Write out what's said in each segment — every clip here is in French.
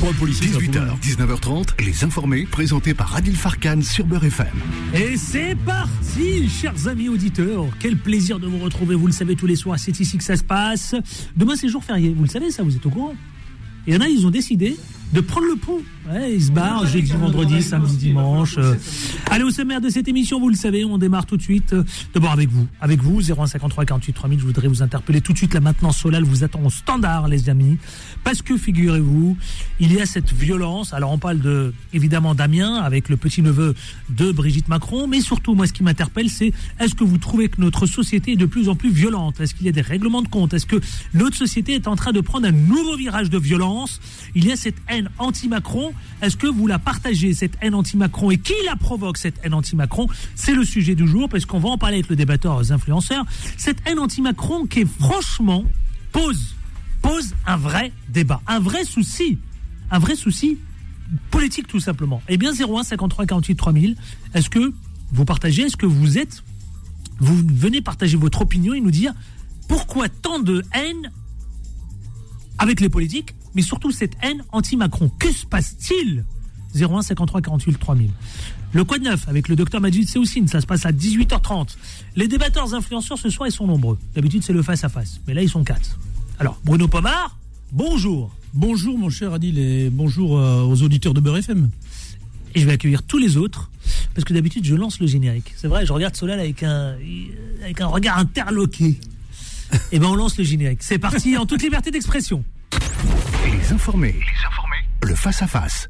Pour policier, ça 18h, 19h30, les informés, présentés par Adil Farkan sur Beurre FM. Et c'est parti, chers amis auditeurs. Quel plaisir de vous retrouver. Vous le savez, tous les soirs, c'est ici que ça se passe. Demain, c'est jour férié. Vous le savez, ça, vous êtes au courant Il y en a, ils ont décidé de prendre le pont. Ouais, ils se barrent jeudi, vendredi, samedi, dimanche. Euh. Allez, au sommaire de cette émission, vous le savez, on démarre tout de suite. Euh, D'abord avec vous. Avec vous, 0153 48 3000. Je voudrais vous interpeller tout de suite. La maintenance Solal vous attend au standard, les amis. Parce que, figurez-vous, il y a cette violence. Alors, on parle de, évidemment, Damien, avec le petit-neveu de Brigitte Macron. Mais surtout, moi, ce qui m'interpelle, c'est est-ce que vous trouvez que notre société est de plus en plus violente? Est-ce qu'il y a des règlements de compte? Est-ce que notre société est en train de prendre un nouveau virage de violence? Il y a cette haine anti-Macron. Est-ce que vous la partagez, cette haine anti-Macron Et qui la provoque, cette haine anti-Macron C'est le sujet du jour, parce qu'on va en parler avec le débatteur aux influenceurs. Cette haine anti-Macron qui, franchement, pose, pose un vrai débat, un vrai souci, un vrai souci politique tout simplement. Eh bien, 01 53 48 3000, est-ce que vous partagez Est-ce que vous êtes Vous venez partager votre opinion et nous dire pourquoi tant de haine avec les politiques, mais surtout cette haine anti-Macron. Que se passe-t-il? 01 53 48 3000. Le Code 9 avec le docteur Majid Seoussine, ça se passe à 18h30. Les débatteurs influenceurs ce soir, ils sont nombreux. D'habitude, c'est le face-à-face. Mais là, ils sont quatre. Alors, Bruno Pomar, bonjour. Bonjour, mon cher Adil, et bonjour euh, aux auditeurs de Beurre FM. Et je vais accueillir tous les autres, parce que d'habitude, je lance le générique. C'est vrai, je regarde Solal avec un, avec un regard interloqué. Et ben, on lance le générique. C'est parti en toute liberté d'expression. Les informés, le face-à-face.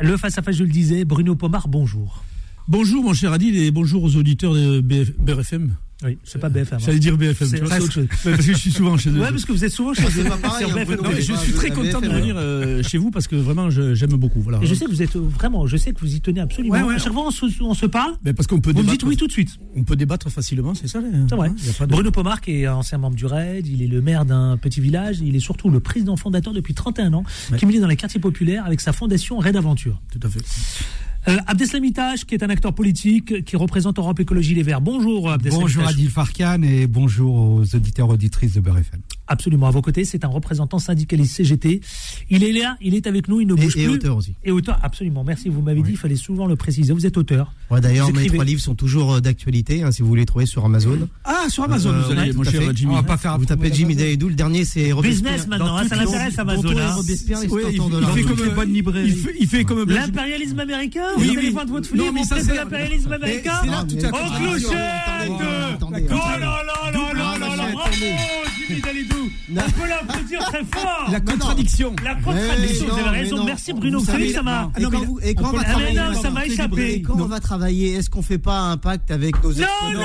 Le face-à-face, je le disais, Bruno Pomar, bonjour. Bonjour, mon cher Adil, et bonjour aux auditeurs de BF Beurre FM. Oui, c'est pas BFM. hein. J'allais dire BFM, C'est- tu vois. c'est autre chose. Parce que je suis souvent chez eux. Ouais, parce que vous êtes souvent chez eux. pareil, Sur hein, BFM. Bruno. Non, mais je suis très content de venir euh, chez vous parce que vraiment je- j'aime beaucoup. Voilà. Et je sais que vous êtes euh, vraiment, je sais que vous y tenez absolument. Ouais, ouais. À chaque fois, on se, on se parle. Mais parce qu'on peut Vous me dites oui tout de suite. On peut débattre facilement, c'est ça. C'est vrai. Bruno Pomar, qui est ancien membre du RAID, il est le maire d'un petit village, il est surtout le président fondateur depuis 31 ans, Ouais. qui milite dans les quartiers populaires avec sa fondation Raid Aventure. Tout à fait. Euh, qui est un acteur politique, qui représente Europe Écologie Les Verts. Bonjour Abdeslam Bonjour. Adil Farkan et bonjour aux auditeurs auditrices de Beurre FM. Absolument, à vos côtés, c'est un représentant syndicaliste CGT. Il est là, il est avec nous, il ne bouge Et, et plus. auteur aussi. Et auteur, absolument. Merci, vous m'avez dit, il fallait souvent le préciser. Vous êtes auteur. Ouais, D'ailleurs, mes trois livres sont toujours euh, d'actualité, hein, si vous voulez les trouver sur Amazon. Ah, sur Amazon, Euh, vous allez, mon cher. Jimmy. On va pas faire Vous tapez Jimmy Day. Daydou, le dernier c'est Robespierre. Business maintenant, hein, ça l'intéresse Amazon. hein. Robespierre, il, de fait comme Toutes les bonnes librairies. Il fait, comme L'impérialisme américain Oui, oui. vendre votre livre mais en ça, c'est- de l'impérialisme américain la Oh, clochette. Oh là là là là là là Dalidou. On peut l'applaudir très fort La contradiction. La contradiction, vous avez raison. Merci Bruno. Vous savez ça m'a... Et quand, on va travailler, ça m'a échappé. quand on va travailler, est-ce qu'on fait pas un pacte avec nos Non, non, non,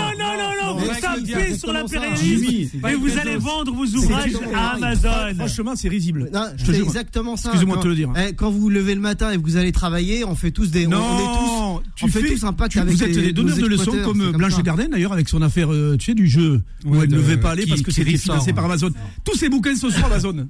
non, non, tapez exactement sur ça. l'impérialisme et vous allez vendre vos ouvrages à. Amazon. Franchement, c'est risible. C'est exactement ça. Excusez-moi de te le dire. eh, Quand vous vous levez le matin et que vous allez travailler, on fait tous des. on est tous. Tu on fait fais- tous un pacte tu- avec Vous êtes les- des donneurs de leçons comme comme Blanche. Gardin d'ailleurs avec son affaire, euh, tu sais, du jeu où Ouais, elle ne de- devait pas aller qui- parce que c'était financé par Amazon. Tous ces bouquins sont sur Amazon.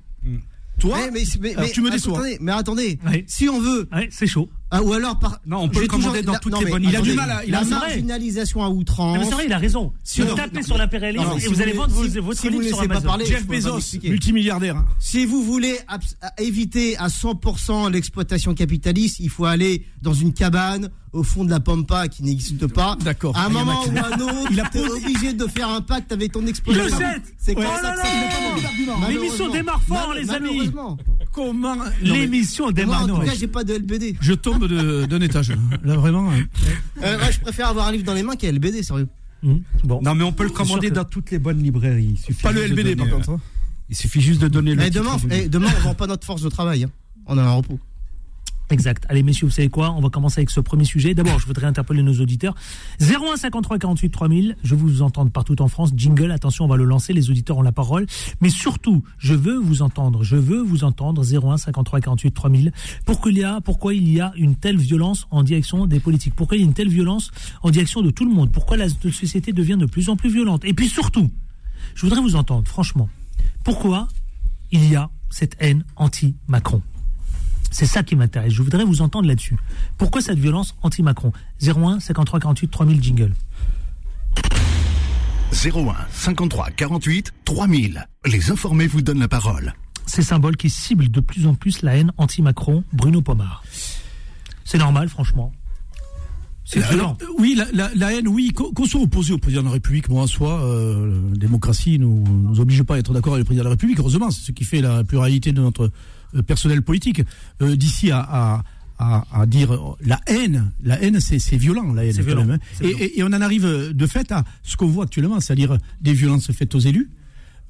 Toi, Mais, mais, mais, tu me déçois. Attendez, mais attendez, Ouais. si on veut, Ouais, c'est chaud. ah, ou alors par. Non, on peut le commander toujours- dans toutes non, les bonnes Il a du mal à- il a- la vrai. marginalisation à Non, outrance. mais c'est vrai, il a raison. Si vous tapez sur l'impérialisme et si vous vous allez vendre votre si vous livre laissez sur pas Amazon. parler, Jeff pas Bezos, multimilliardaire. Si vous voulez à- éviter à 100% l'exploitation capitaliste, il faut aller dans une cabane au fond de la pampa qui n'existe pas. D'accord. À un moment ou à un autre, Il a tu es posé- obligé de faire un pacte avec ton Le exploitation. 7 C'est Oh là ça passe. L'émission démarre fort, Mal- les amis. Comment mais L'émission Moi, démarre. en tout cas, j'ai pas de LBD. Je tombe de- d'un étage. Là, vraiment. hein. Euh, ouais, je préfère avoir un livre dans les mains qu'un LBD, sérieux. Hum, Bon. Non, mais on peut le commander que- dans toutes les bonnes librairies. Pas le LBD, par donner, contre. hein. euh, Il suffit juste de donner le. Eh, titre demain, eh, demain, on vend pas notre force de travail. hein. On a un repos. Exact. Allez, messieurs, vous savez quoi? On va commencer avec ce premier sujet. D'abord, je voudrais interpeller nos auditeurs. 01 53 48 3000. Je vous entends partout en France. Jingle, attention, on va le lancer. Les auditeurs ont la parole. Mais surtout, je veux vous entendre. Je veux vous entendre. 01 53 48 3000. Pourquoi il y a, pourquoi il y a une telle violence en direction des politiques? Pourquoi il y a une telle violence en direction de tout le monde? Pourquoi la société devient de plus en plus violente? Et puis surtout, je voudrais vous entendre, franchement. Pourquoi il y a cette haine anti-Macron? C'est ça qui m'intéresse. Je voudrais vous entendre là-dessus. Pourquoi cette violence anti-Macron? 01 53 48 3000 jingle. 01 53 48 3000. Les informés vous donnent la parole. ces symboles qui ciblent de plus en plus la haine anti-Macron, Bruno Pomar. C'est normal, franchement. C'est violent. euh, oui, la, la- la haine, oui, qu'on soit opposé au président de la République, moi en soi, euh, la démocratie nous nous oblige pas à être d'accord avec le président de la République. Heureusement, c'est ce qui fait la pluralité de notre personnel politique. Euh, D'ici à, à, à, à dire euh, la haine, la haine, c'est c'est violent, la haine. C'est quand violent, même, hein. Et, violent. et- et on en arrive euh, de fait à ce qu'on voit actuellement, c'est-à-dire des violences faites aux élus.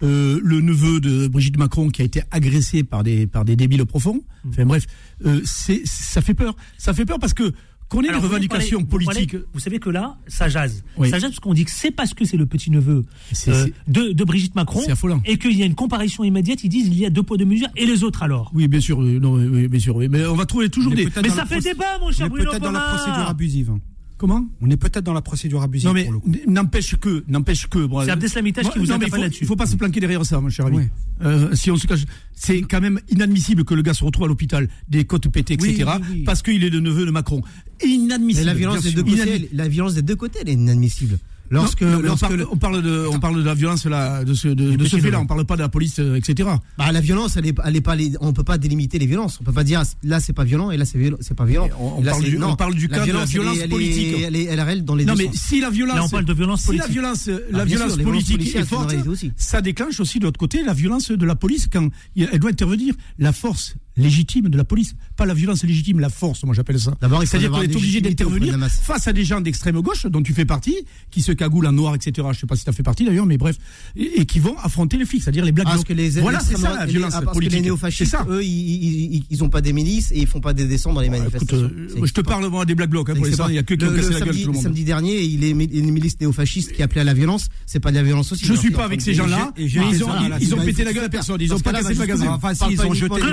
Euh, le neveu de Brigitte Macron qui a été agressé par des par des débiles profonds. Mm. Enfin bref, euh, c'est ça fait peur. Ça fait peur parce que qu'on ait Alors, les vous revendications parlez- vous parlez politiques. que- vous savez que là, ça jase. Oui. Ça jase parce qu'on dit que c'est parce que c'est le petit neveu C'est- euh, de, de Brigitte Macron C'est affolant. et qu'il y a une comparaison immédiate. Ils disent il y a deux poids deux mesures et les autres alors? Oui, bien sûr, oui, non, oui, bien sûr, oui. Mais on va trouver toujours des. Mais ça fait proc- débat, mon On cher Bruno peut-être dans la procédure abusive. Comment On est peut-être dans la procédure abusive Non mais pour le coup. n'empêche que, n'empêche que. bon, C'est Abdeslam Itache moi, qui vous il faut- là-dessus. Il faut pas se planquer derrière ça, mon cher ami. Oui. Euh, si on se cache, c'est quand même inadmissible que le gars se retrouve à l'hôpital, des côtes pétées, etc. Oui, oui, oui. Parce qu'il est le neveu de Macron. Inadmissible. Mais la violence des deux côtés, la violence des deux côtés, elle est inadmissible. Lorsque, Non, on, parle, le- on parle de, on parle de la violence là, de ce, de, de ce fait-là. On parle pas de la police, euh, etc. bah, la violence, elle est, elle est pas, les- on peut pas délimiter les violences. On peut pas dire là c'est pas violent et là c'est c'est pas violent. On- on Là, parle du- on parle du cas de la violence elle est- politique. Elle est, elle est, elle est dans les Non deux mais sens. si la violence, Là, on parle de violence si la politique. violence, la Ah, sûr, violence politique est forte, aussi. ça déclenche aussi de l'autre côté la violence de la police quand elle doit intervenir. La force légitime de la police, pas la violence légitime, la force, moi j'appelle ça. D'abord, C'est-à-dire qu'on est obligé d'intervenir la face à des gens d'extrême gauche dont tu fais partie, qui se cagoulent en noir, etc. Je sais pas si tu as fait partie d'ailleurs, mais bref, et, et qui vont affronter les flics, c'est-à-dire les blagues. Ah, Parce que les, voilà, c'est ça la violence les- ah, parce que politique. les C'est néofascistes, ça. eux, ils, ils, ils- ils ont pas des milices et ils font pas des descentes dans les Écoute, manifestations. euh, je te parle moi des black blocs. Hein, pour il y a que qui le, ont le cassé la gueule samedi, tout le monde. samedi dernier, il est une milice néofasciste qui appelait à la violence. C'est pas de la violence aussi. Je Alors suis pas avec ces gens-là, ils ont, ça, là, ils ont il pété la gueule à personne. Ils ont pas cassé le magasin. Enfin, si, Parle ils ont jeté parlant.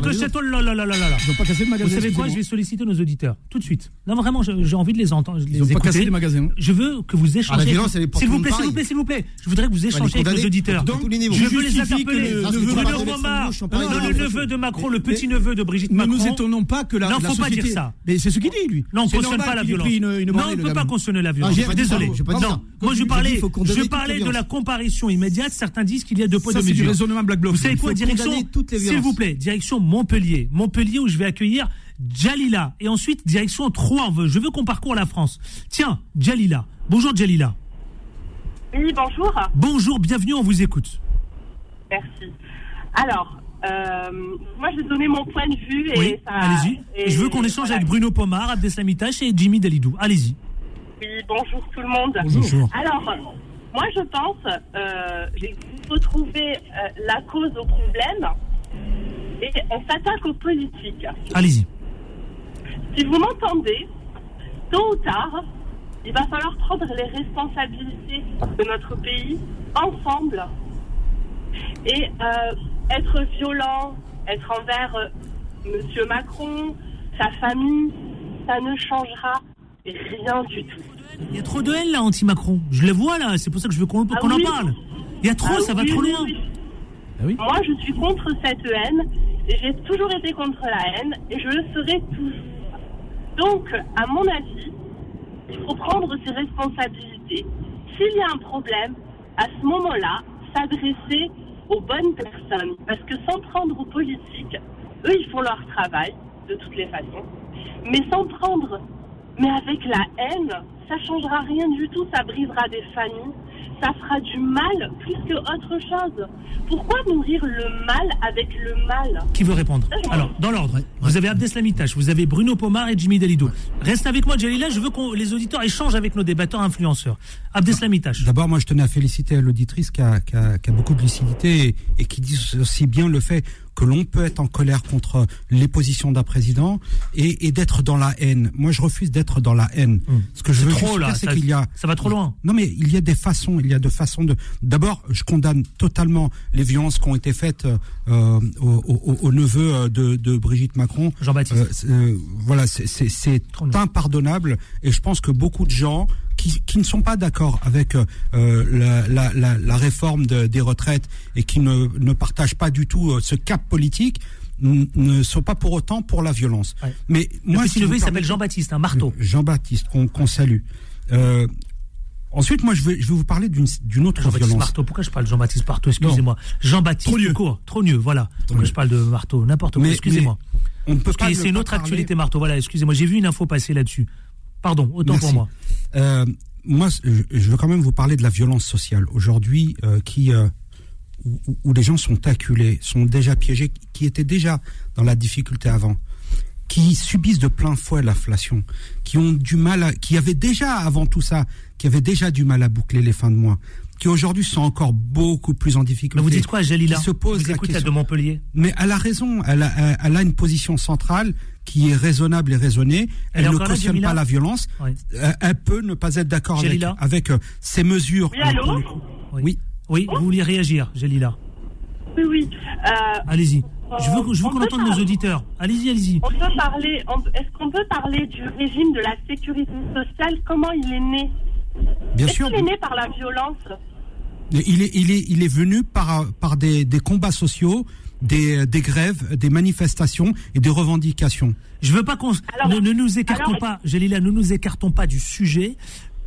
clochette, oh là là là là là là. Ils ont pas cassé le magasin. Vous savez quoi? Je vais solliciter nos auditeurs tout de suite. Non, vraiment, j'ai envie de les entendre. Ils ont pas cassé les magasins. Je veux que vous échangez. Ah, la violence, elle est pour s'il vous plaît, s'il vous plaît, s'il vous plaît. Je voudrais que vous échangez avec nos auditeurs. les niveaux. Je veux les interpeller. le neveu le de- neveu de Macron, le petit neveu de Brigitte Ne Macron. nous étonnons pas que la, Non, faut pas dire ça. Mais c'est ce qu'il dit, lui. Non, on cautionne pas la violence. non, on ne peut pas cautionner la violence. Désolé. Non, moi je parlais, je parlais de la comparution immédiate. Certains disent qu'il y a deux poids deux mesures. Vous savez quoi, direction S'il vous plaît, direction Montpellier. Montpellier où je vais accueillir Jalila. Et ensuite, direction Troyes. Je veux qu'on parcourt la France. Tiens, Jalila. Bonjour Jalila. Oui, bonjour. Bonjour, bienvenue, on vous écoute. Merci. Alors, euh, moi, je vais donner mon point de vue. Et Oui, allez-y. Je veux qu'on échange voilà. avec Bruno Pomar, Abdeslam Itache et Jimmy Dalidou. Allez-y. Oui, bonjour tout le monde. Bonjour. Alors, moi, je pense euh, qu'il faut trouver euh, la cause au problème et on s'attaque aux politiques. Allez-y. Si vous m'entendez, tôt ou tard, il va falloir prendre les responsabilités de notre pays ensemble et euh, être violent, être envers euh, Monsieur Macron, sa famille, ça ne changera rien du tout. Il y a trop de haine là anti-Macron. Je le vois là, c'est pour ça que je veux qu'on Ah en parle. Il y a trop, Ah ça va trop loin. oui. Ah oui Moi, je suis contre cette haine et j'ai toujours été contre la haine et je le serai toujours. Donc, à mon avis, il faut prendre ses responsabilités. S'il y a un problème, à ce moment-là, s'adresser aux bonnes personnes. Parce que sans prendre aux politiques, eux, ils font leur travail, de toutes les façons. Mais sans prendre, mais avec la haine, ça changera rien du tout, ça brisera des familles, ça fera du mal plus que autre chose. Pourquoi nourrir le mal avec le mal Qui veut répondre Alors, dans l'ordre, vous avez Abdeslam Itache, vous avez Bruno Pomar et Jimmy Dalidou. Reste avec moi, Jalila, je veux que les auditeurs échangent avec nos débatteurs influenceurs. Abdeslam Itache. D'abord, moi, je tenais à féliciter l'auditrice qui a, qui, a, qui a beaucoup de lucidité et, et qui dit aussi bien le fait que l'on peut être en colère contre les positions d'un président et, et d'être dans la haine. Moi, je refuse d'être dans la haine. Ce que je veux trop là, dire, c'est qu'il y a ça va trop loin. non, mais il y a des façons. Il y a de façons de. D'abord, je condamne totalement les violences qui ont été faites euh, au, au, au neveu euh, de, de Brigitte Macron. Jean-Baptiste. Euh, euh, voilà, c'est- impardonnable. Et je pense que beaucoup de gens qui, qui ne sont pas d'accord avec euh, la, la, la, la réforme de- des retraites et qui ne, ne partagent pas du tout euh, ce cap politique ne sont pas pour autant pour la violence. Ouais. Mais Le moi, si neveu, il s'appelle Jean-Baptiste, un marteau. Jean-Baptiste, qu'on qu'on salue. Euh, Ensuite, moi, je vais, je vais vous parler d'une autre Jean-Baptiste violence. Marteau. Pourquoi je parle de Jean-Baptiste Marteau Excusez-moi. Jean-Baptiste Trop court. Trop mieux, voilà. Pourquoi je parle de Marteau N'importe quoi. Excusez-moi. On ne peut pas c'est une autre parler- actualité Marteau. Voilà, excusez-moi. J'ai vu une info passer là-dessus. Pardon, autant Merci. pour moi. Euh, moi, je veux quand même vous parler de la violence sociale aujourd'hui, euh, qui euh, où, les gens sont acculés, sont déjà piégés, qui étaient déjà dans la difficulté avant, qui subissent de plein fouet l'inflation, qui ont du mal, à, qui avaient déjà avant tout ça, qui avaient déjà du mal à boucler les fins de mois, qui aujourd'hui sont encore beaucoup plus en difficulté. Mais vous dites quoi, Jalila Qui se pose Vous la question. de Montpellier. Mais elle a raison, elle a, elle- elle a une position centrale qui est raisonnable et raisonnée. Elle est Elle, ne cautionne pas la violence. Oui. Euh, Elle peut ne pas être d'accord avec, euh, ces mesures. Oui, allô. Oui. Oui. Oui, vous vouliez réagir, Jalila. Oui, oui. Euh, Allez-y. Je veux, je veux On qu'on entende nos auditeurs. Allez-y, allez-y. on peut parler. on- Est-ce qu'on peut parler du régime de la sécurité sociale? Comment il est né? Bien Est-ce sûr. qu'il est né par la violence? Il est, il est, il est venu par, par des, des combats sociaux, des, des grèves, des manifestations et des revendications. Je veux pas qu'on ne, ne nous écartons alors- pas, Jalila, ne nous écartons pas du sujet.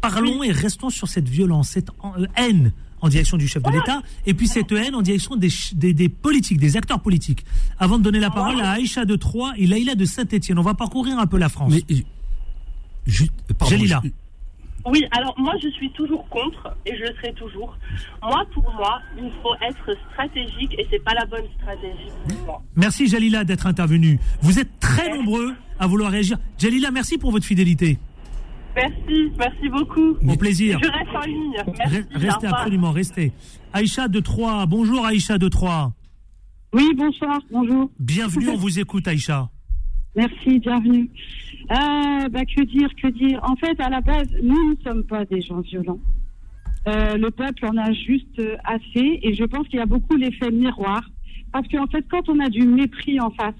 Parlons et restons sur cette violence, cette euh, haine en direction du chef de l'État, et puis cette haine en direction des, des, des politiques, des acteurs politiques. Avant de donner la parole à Aïcha de Troyes et Laïla de Saint-Etienne, on va parcourir un peu la France. Mais euh, pardon, Jalila. je- Oui, alors moi je suis toujours contre et je le serai toujours. Moi, pour moi, il faut être stratégique et c'est pas la bonne stratégie pour moi. Merci Jalila d'être intervenue. Vous êtes très nombreux à vouloir réagir. Jalila, merci pour votre fidélité. Merci, merci beaucoup. Au plaisir. Je reste en ligne. Merci. Restez absolument, restez. Aïcha de Troyes, bonjour Aïcha de Troyes. Oui, bonsoir, bonjour. Bienvenue, on vous écoute Aïcha. Merci, bienvenue. Euh, bah, que dire, que dire? En fait, à la base, nous ne sommes pas des gens violents. Euh, le peuple en a juste assez et je pense qu'il y a beaucoup l'effet miroir. Parce qu'en fait, quand on a du mépris en face,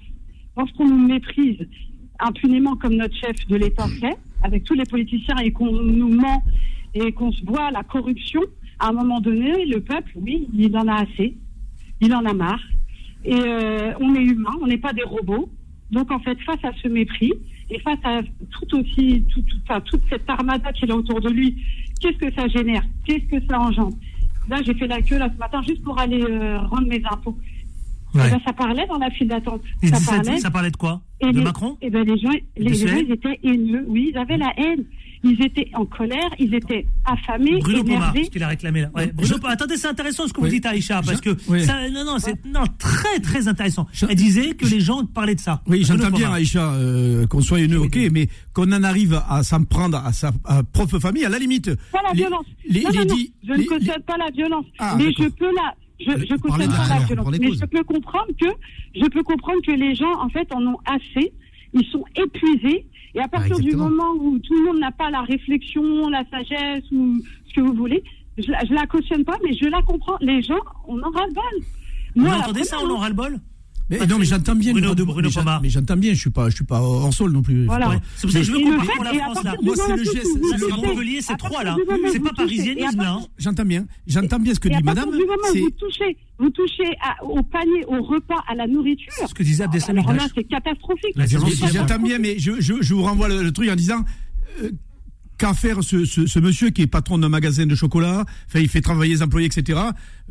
lorsqu'on nous méprise impunément comme notre chef de l'État fait, avec tous les politiciens et qu'on nous ment et qu'on se voit la corruption, à un moment donné, le peuple, oui, il en a assez. Il en a marre. Et euh, on est humain, on n'est pas des robots. Donc en fait, face à ce mépris et face à tout aussi, tout, tout- enfin, toute cette armada qu'il a autour de lui, qu'est-ce que ça génère? Qu'est-ce que ça engendre? Là, j'ai fait la queue là ce matin juste pour aller euh, rendre mes impôts. Ouais. Eh ben, ça parlait dans la file d'attente. Ça ça, parlait. ça parlait de quoi? Et De les, Macron? et ben les gens, les, les gens, ils étaient haineux. Oui, ils avaient la haine. Ils étaient en colère. Ils étaient affamés, Bruno Pomar, ce qu'il a réclamé là. Ouais, Bruno Pomar. Attendez, c'est intéressant ce que vous dites Aïcha, parce que Oui. ça, non, non, c'est non, très très intéressant. Je- Elle disait que les gens parlaient de ça. Oui, j'entends bien. Aïcha, euh, qu'on soit haineux, ok, mais qu'on en arrive à s'en prendre à sa à propre famille, à la limite. Pas la les- violence. les- non, les non, non, dix- je les- ne cautionne pas la violence. Ah, mais je peux la, je, je Vous parlez cautionne pas la violence. Mais causes. je peux comprendre que, je peux comprendre que les gens, en fait, en ont assez. Ils sont épuisés. Et à partir du moment où tout le monde n'a pas la réflexion, la sagesse ou ce que vous voulez, je, la- je la cautionne pas, mais je la comprends. Les gens, on en ras-le-bol. Vous Moi, la entendez ça, on en ras le bol? Mais Parce non, mais j'entends bien. Bruno- de- Bruno mais j'entends bien, je suis pas, je suis pas hors sol non plus. Voilà. C'est pour ça que je veux comprendre pour la France là. Moi, c'est le geste- c'est le- Montpellier, c'est trois là. C'est pas parisianisme là. hein. J'entends bien, j'entends bien ce que dit madame. vous touchez, vous touchez au panier, au repas, à la nourriture. C'est ce que disait Abdeslam Alors là, Iqash. c'est catastrophique. J'entends bien, mais je, je, je vous renvoie le, le truc en disant qu'à faire ce, ce, ce monsieur qui est patron d'un magasin de chocolat, enfin il fait travailler les employés, etc.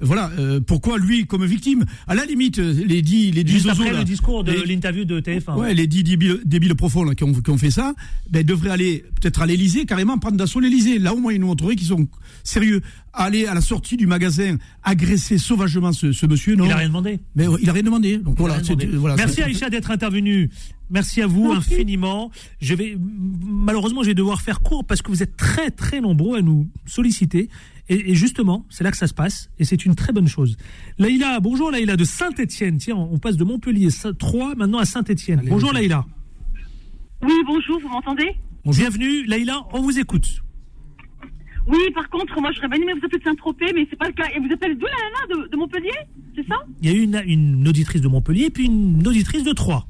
Voilà, euh, pourquoi lui comme victime? À la limite, euh, les dix, les dix Juste zozos, après là, le discours de les- l'interview de TF1. Ouais, les dix débiles, débiles profonds là, qui, ont, qui ont fait ça, ben, devraient aller peut-être à l'Elysée, carrément prendre d'assaut l'Elysée. Là, au moins, ils nous montreraient qu'ils sont sérieux. Aller à la sortie du magasin, agresser sauvagement ce, ce monsieur, non Il a rien demandé. Mais il a rien demandé. Donc voilà, Rien demandé. voilà, Merci Aïcha d'être intervenue. Merci à vous Merci. infiniment. Je vais malheureusement je vais devoir faire court parce que vous êtes très très nombreux à nous solliciter et, et justement c'est là que ça se passe et c'est une très bonne chose. Laïla, bonjour Laïla de Saint-Étienne. Tiens, on passe de Montpellier 3 maintenant à Saint-Étienne. Bonjour Laïla. Oui, bonjour, vous m'entendez? Bienvenue Laïla, on vous écoute. Oui, par contre, moi, j'aurais bien aimé vous appeler de Saint-Tropez, mais c'est pas le cas. Et vous appelez d'où la nana de, de Montpellier? C'est ça? Il y a eu une, une auditrice de Montpellier et puis une auditrice de Troyes.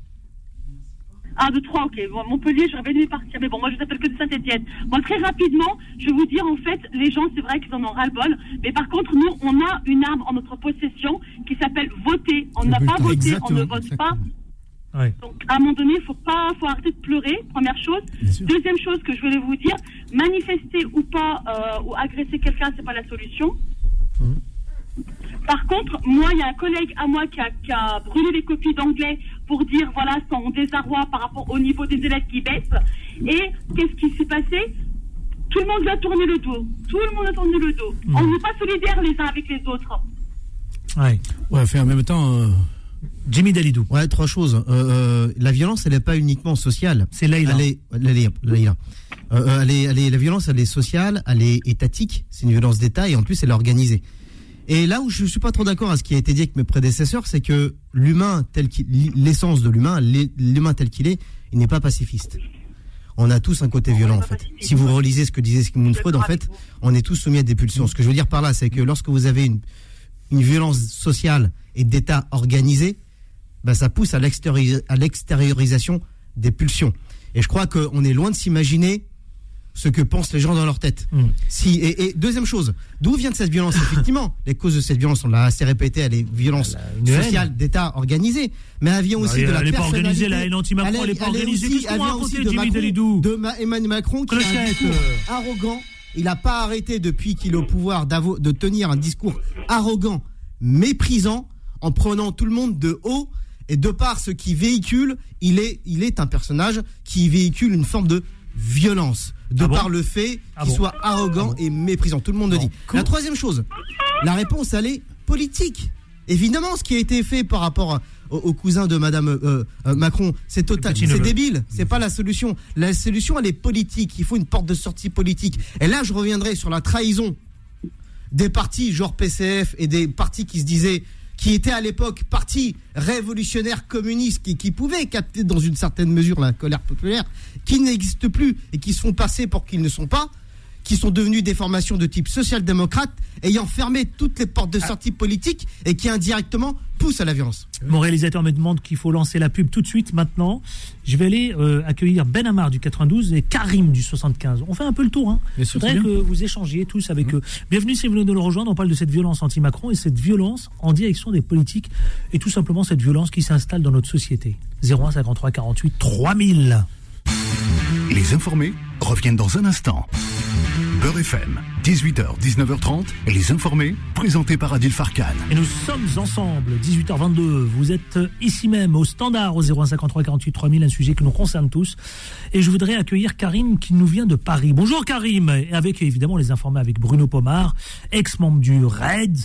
Ah, de Troyes, ok. Bon, Montpellier, j'aurais bien aimé partir, mais bon, moi, je vous appelle que de Saint-Etienne. Moi, très rapidement, je vais vous dire, en fait, les gens, c'est vrai qu'ils en ont ras-le-bol, mais par contre, nous, on a une arme en notre possession qui s'appelle voter. On n'a pas voté, on ne Exactement, vote pas. Ouais. Donc, à un moment donné, il faut pas, faut arrêter de pleurer, première chose. Deuxième chose que je voulais vous dire, manifester ou pas, euh, ou agresser quelqu'un, c'est pas la solution. Mmh. Par contre, moi, il y a un collègue à moi qui a, qui a brûlé des copies d'anglais pour dire, voilà, son désarroi par rapport au niveau des élèves qui baissent. Et qu'est-ce qui s'est passé? Tout le monde lui a tourné le dos. Tout le monde a tourné le dos. Mmh. On n'est pas solidaires les uns avec les autres. Ouais. Ouais, fait en même temps. euh, Jimmy Dalidou. Ouais, trois choses. Euh, euh, la violence, elle n'est pas uniquement sociale. C'est Leïla. Elle est. Euh, euh, elle est, elle est- la violence, elle est sociale, elle est étatique. C'est une violence d'État et en plus, elle est organisée. Et là où je suis pas trop d'accord à ce qui a été dit avec mes prédécesseurs, c'est que l'humain tel qu'il, l'essence de l'humain, l'humain tel qu'il est, il n'est pas pacifiste. On a tous un côté violent en fait. Si vous relisez ce que disait Sigmund Freud, en fait, on est tous soumis à des pulsions. Ce que je veux dire par là, c'est que lorsque vous avez une, une violence sociale et d'État organisée, ben, ça pousse à l'extériori- à l'extériorisation des pulsions. Et je crois qu'on est loin de s'imaginer ce que pensent les gens dans leur tête. Mm. Si, et, et deuxième chose, d'où vient de cette violence Effectivement, les causes de cette violence, on l'a assez répété, elle est violence haine. sociale d'État organisée, mais elle vient aussi elle- de la elle est pas organisée, la haine anti-Macron, elle est pas organisée. aussi- Qu'est-ce qu'on elle vient aussi de Macron, de Ma- Emmanuel Macron qui a un discours arrogant. Il n'a pas arrêté depuis qu'il est au pouvoir de tenir un discours arrogant, méprisant, en prenant tout le monde de haut. Et de par ce qu'il véhicule, il est, il est un personnage qui véhicule une forme de violence. De Ah bon par le fait Ah qu'il bon soit arrogant et méprisant. Tout le monde le dit. La troisième chose, la réponse, elle est politique. Évidemment, ce qui a été fait par rapport au, au cousin de Madame euh, euh, Macron, c'est total, c'est débile. C'est pas la solution. La solution, elle est politique. Il faut une porte de sortie politique. Et là, je reviendrai sur la trahison des partis genre PCF et des partis qui se disaient qui étaient à l'époque partis révolutionnaires communistes qui, qui pouvaient capter dans une certaine mesure la colère populaire, qui n'existent plus et qui se font passer pour qu'ils ne sont pas, qui sont devenus des formations de type social-démocrate, ayant fermé toutes les portes de sortie politique et qui indirectement poussent à la violence. Mon réalisateur me demande qu'il faut lancer la pub tout de suite maintenant. Je vais aller euh, accueillir Ben Amar du 92 et Karim du 75. On fait un peu le tour. Hein. Voudrais c'est que bien. vous échangiez tous avec eux. Bienvenue si vous venez de nous rejoindre. On parle de cette violence anti-Macron et cette violence en direction des politiques et tout simplement cette violence qui s'installe dans notre société. 01 53 48 3000. Les informés reviennent dans un instant. Beurre FM, 18h, 19h30, Les informés, présentés par Adil Farkan. Et nous sommes ensemble, 18h22. Vous êtes ici même au standard au 0153 48 3000, un sujet qui nous concerne tous. Et je voudrais accueillir Karim qui nous vient de Paris. Bonjour Karim. Et avec évidemment les informés avec Bruno Pomar, ex-membre du RAID,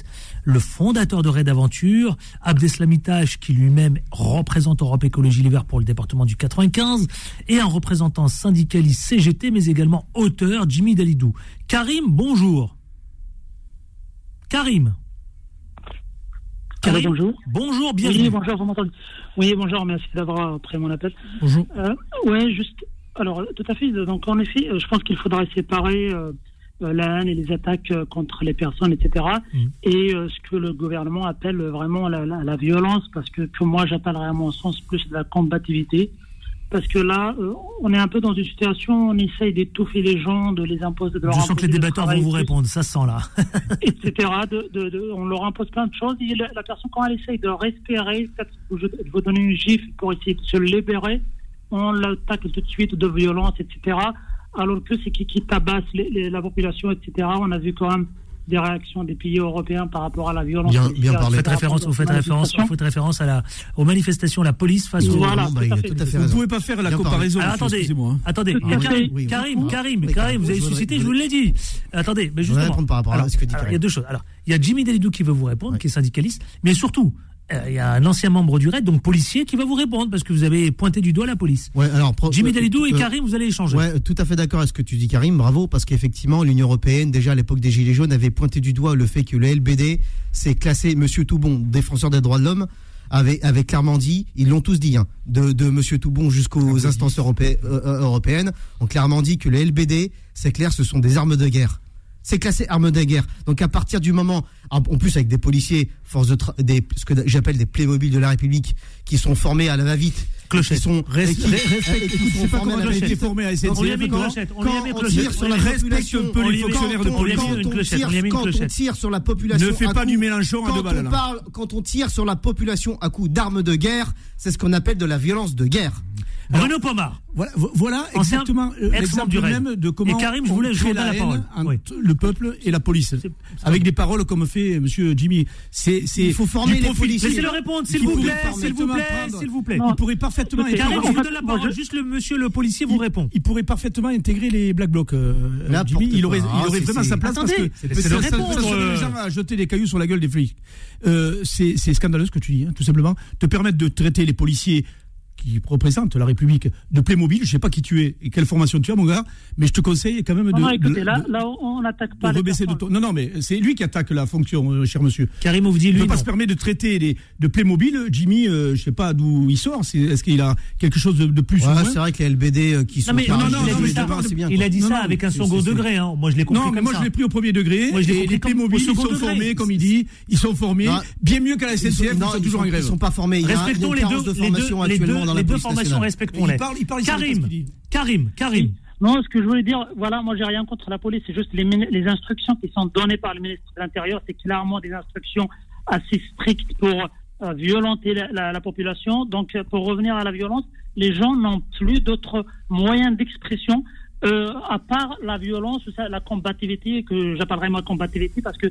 le fondateur de Raid Aventure, Abdeslamitache qui lui-même représente Europe Écologie Les Verts pour le département du 95 et un représentant syndicaliste CGT mais également auteur Jimmy Dalidou. Karim, bonjour. Karim. Allô, bonjour. Bonjour, Oui, bienvenue. bonjour, vous m'entendez? Oui, bonjour, merci d'avoir pris mon appel. Bonjour. Euh, ouais, juste. Alors, tout à fait. Donc, en effet, euh, je pense qu'il faudrait séparer euh, la haine et les attaques euh, contre les personnes, etc. Et euh, ce que le gouvernement appelle vraiment la, la- la violence, parce que, que moi, j'appellerais à mon sens plus de la combativité. Parce que là, euh, on est un peu dans une situation où on essaye d'étouffer les gens, de les imposer, de leur Je sens que les débatteurs vont vous répondre, ça se sent là. etc. De, de, de- on leur impose plein de choses. Et la, la personne, quand elle essaye de respirer, peut-être vous donner une gifle pour essayer de se libérer, on l'attaque tout de suite de violence, etc. Alors que c'est qui, qui tabasse les- les- la population, etc. On a vu quand même des réactions des pays européens par rapport à la violence. Bien- parlé. Vous faites référence, aux vous faites référence, manifestations. vous faites référence à la, aux manifestations, la police face aux. Voilà, Bah, il a tout à fait. tout à fait Vous raison. pouvez pas faire la Bien comparaison. Alors, attendez, hein. attendez, à Karim. Oui, Karim, oui. Karim, Oui, Karim, Karim, vous avez suscité, je vous l'ai dit. Attendez, mais Je justement. répondre par rapport à alors, ce que dit alors, Karim. il y a deux choses. Alors, il y a Jimmy Dalidou qui veut vous répondre, qui est syndicaliste, mais surtout, il y a un ancien membre du RAID, donc policier, qui va vous répondre parce que vous avez pointé du doigt la police. Ouais, alors, Jimmy euh, Dalidou et euh, Karim, vous allez échanger. Ouais, tout à fait d'accord avec ce que tu dis, Karim. Bravo, parce qu'effectivement, l'Union européenne, déjà à l'époque des Gilets jaunes, avait pointé du doigt le fait que le LBD s'est classé, Monsieur Toubon, défenseur des droits de l'homme, avait, avait clairement dit, ils l'ont tous dit, hein, de, de Monsieur Toubon jusqu'aux instances europé- euh, euh, européennes, ont clairement dit que le LBD, c'est clair, ce sont des armes de guerre. C'est classé arme de guerre. Donc à partir du moment, en plus avec des policiers, force de tra- des, ce que j'appelle des Playmobil de la République, qui sont formés à la va-vite, Clochette. qui sont formés à SNCF. On lui a mis une quand- clochette, on lui a mis une Quand on tire sur la population, quand on tire, sur la Ne pas du Mélenchon à deux balles, quand on tire sur la population à coup d'armes de guerre, c'est ce qu'on appelle de la violence de guerre. Bruno Pomar. Voilà, vo- voilà exactement euh, l'exemple même de comment Et Karim, je voulais- je la haine parole. entre Oui. le peuple et la police. C'est- Avec des paroles comme fait Monsieur Jimmy. C'est, c'est, Il faut former les policiers. Laissez-le répondre, s'il vous plaît, s'il vous plaît, s'il vous plaît. Il pourrait parfaitement Karim, je vous donne la parole. je- Juste le monsieur le policier vous répond. il pourrait parfaitement intégrer les Black Blocs. euh, Jimmy, il aurait, il aurait Ah, vraiment c'est- sa place Attendez, parce que répondre, euh. les gens à jeter des cailloux sur la gueule des flics. Euh, c'est, c'est scandaleux ce que tu dis, hein, tout simplement. Te permettre de traiter les policiers qui représentent la République de Playmobil, je sais pas qui tu es et quelle formation tu as, mon gars, mais je te conseille quand même de, Non, non, écoutez, de- là, de- là, on n'attaque de pas les rebaisser de ton. Non, non, mais c'est lui qui attaque la fonction, euh, cher monsieur. Karim vous dit Il ne lui peut pas non. se permettre de traiter les, de Playmobil. Jimmy, euh, je sais pas d'où il sort. Est-ce qu'il a quelque chose de, de plus ou Ouais, moins c'est vrai que les LBD euh, qui sont Non mais Non, non, il non, a non, dit mais ça- d'abord, c'est bien. il a dit Non, ça avec un second degré. Hein. Moi je l'ai compris Non, mais comme moi je l'ai pris au premier degré. Les Playmobil, ils sont formés, comme il dit. Ils sont formés bien mieux qu'à la SNCF. non, Ils sont ils toujours sont- en grève. Ils sont pas formés. Respectons les deux, les deux, dans les formations, respectons-les. Il parle- il parle ici, qu'est-ce Karim, Karim, Karim. Non, ce que je voulais dire, voilà, moi j'ai rien contre la police, c'est juste les, instructions qui sont données par le ministre de l'Intérieur, c'est clairement des instructions assez strictes pour euh, violenter la, la- la population. Donc, euh, pour revenir à la violence, les gens n'ont plus d'autres moyens d'expression euh, à part la violence la combativité que j'appellerais moi combativité parce que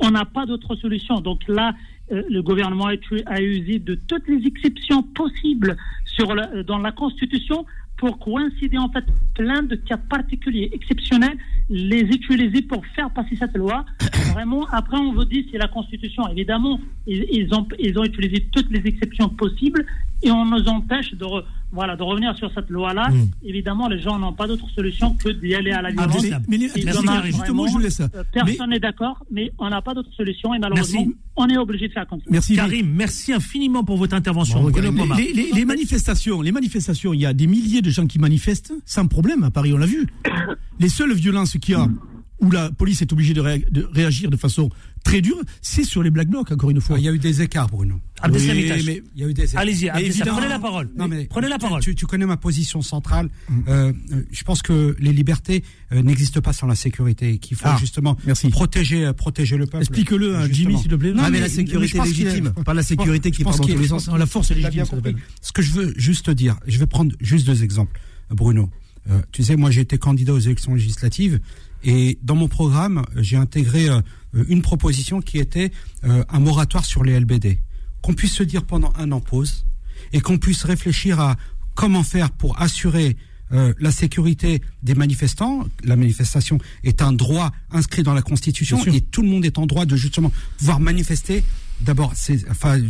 on n'a pas d'autre solution. Donc là, euh, le gouvernement a, usé de toutes les exceptions possibles sur la- dans la Constitution pour coïncider en fait plein de cas particuliers, exceptionnels, les utiliser pour faire passer cette loi. Vraiment, après on vous dit c'est la Constitution. Évidemment, ils, ils ont ils ont utilisé toutes les exceptions possibles et on nous empêche de re- voilà de revenir sur cette loi-là. Mm. Évidemment, les gens n'ont pas d'autre solution que d'y aller à la Ah, violence. mais- mais dommage, Karim. Justement, vraiment, je vous laisse. euh, Personne n'est d'accord, mais on n'a pas d'autre solution et malheureusement, Merci. on est obligé de faire comme ça. Merci. Karim, merci infiniment pour votre intervention. Les, Bruno Pomar. les- les- les manifestations, les manifestations, il y a des milliers de gens qui manifestent sans problème à Paris, on l'a vu. Les seules violences qu'il y a, où la police est obligée de réagir de façon très dure, c'est sur les Black Blocs, encore une fois. Il y a eu des écarts, Bruno. Abdeslam Oui, Itache. mais- Il y a eu des écarts. Allez-y, prenez la parole. Non, mais prenez la parole. Tu, tu connais ma position centrale. Euh, euh, je pense que les libertés euh, n'existent pas sans la sécurité et qu'il faut Ah, justement merci. protéger, protéger le peuple. Explique-le Justement. Jimmy, s'il te plaît. Non, mais, mais- la sécurité pense légitime, pas la sécurité qui pense dans qu'il la force légitime. Ce que je veux juste dire, je vais prendre juste deux exemples, Bruno. Euh, tu sais, moi j'ai été candidat aux élections législatives et dans mon programme, j'ai intégré euh, une proposition qui était euh, un moratoire sur les LBD. Qu'on puisse se dire pendant un an pause et qu'on puisse réfléchir à comment faire pour assurer euh, la sécurité des manifestants. La manifestation est un droit inscrit dans la Constitution et tout le monde est en droit de justement pouvoir manifester. D'abord, c'est enfin,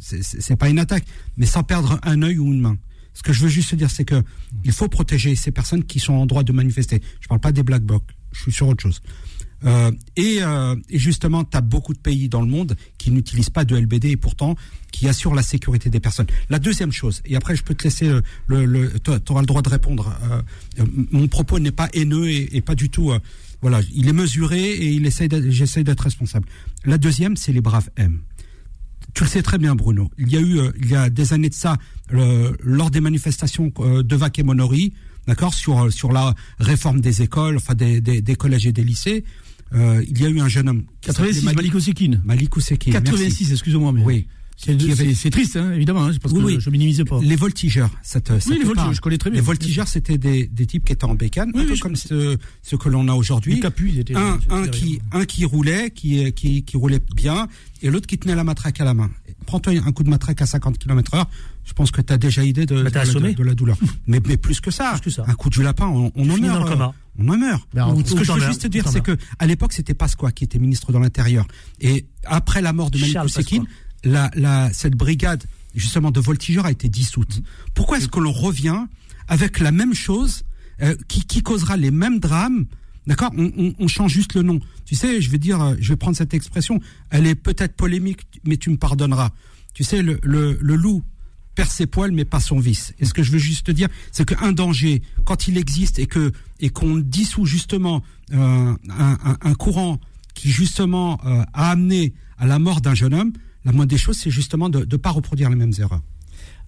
c'est pas une attaque, mais sans perdre un œil ou une main. Ce que je veux juste dire, c'est que il faut protéger ces personnes qui sont en droit de manifester. Je parle pas des black blocs. Je suis sur autre chose. Euh, et, euh, et justement, tu as beaucoup de pays dans le monde qui n'utilisent pas de LBD et pourtant qui assurent la sécurité des personnes. La deuxième chose, et après je peux te laisser, euh, le, le, tu auras le droit de répondre. euh, mon propos n'est pas haineux et, pas du tout. voilà, il est mesuré et il essaye d'être- j'essaye d'être responsable. La deuxième, c'est les braves M. Tu le sais très bien, Bruno. Il y a eu, il y a des années de ça, le- lors des manifestations de Vac et d'accord, sur euh, sur la réforme des écoles, enfin des, des, des collèges et des lycées, euh, il y a eu un jeune homme. qui 86, s'appelait Malik Osekine. Malik Ousekine, 86, excusez-moi, mais. Oui. C'est triste, hein, évidemment, hein, parce Oui, que oui. je minimise pas. Les voltigeurs, ça te, ça Oui, les voltigeurs, je connais très bien. Les voltigeurs, c'était des, des types qui étaient en bécane, un peu comme ce, ce que l'on a aujourd'hui. Les capus, ils étaient- Un, un qui, un qui roulait, qui, qui, qui roulait bien, et l'autre qui tenait la matraque à la main. Prends-toi un coup de matraque à 50 km heure, je pense que tu as déjà idée de, Bah, de, la, assommé. de la douleur. mais, mais plus que ça. Plus que ça. Un coup du lapin, on, on en meurt. euh. On en meurt. Ben, Ce que je veux juste te dire, c'est que à l'époque, c'était Pasqua qui était ministre de l'Intérieur. Et après la mort de Malik la, la, cette brigade, justement, de voltigeurs a été dissoute. Pourquoi est-ce que l'on revient avec la même chose, euh, qui, qui causera les mêmes drames D'accord on, change juste le nom. Tu sais, je vais dire, je vais prendre cette expression. Elle est peut-être polémique, mais tu me pardonneras. Tu sais, le, le, loup perd ses poils mais pas son vice. Et ce que je veux juste te dire, c'est qu'un danger, quand il existe et que et qu'on dissout justement euh, un courant qui justement euh, a amené à la mort d'un jeune homme, la moindre des choses, c'est justement de ne pas reproduire les mêmes erreurs.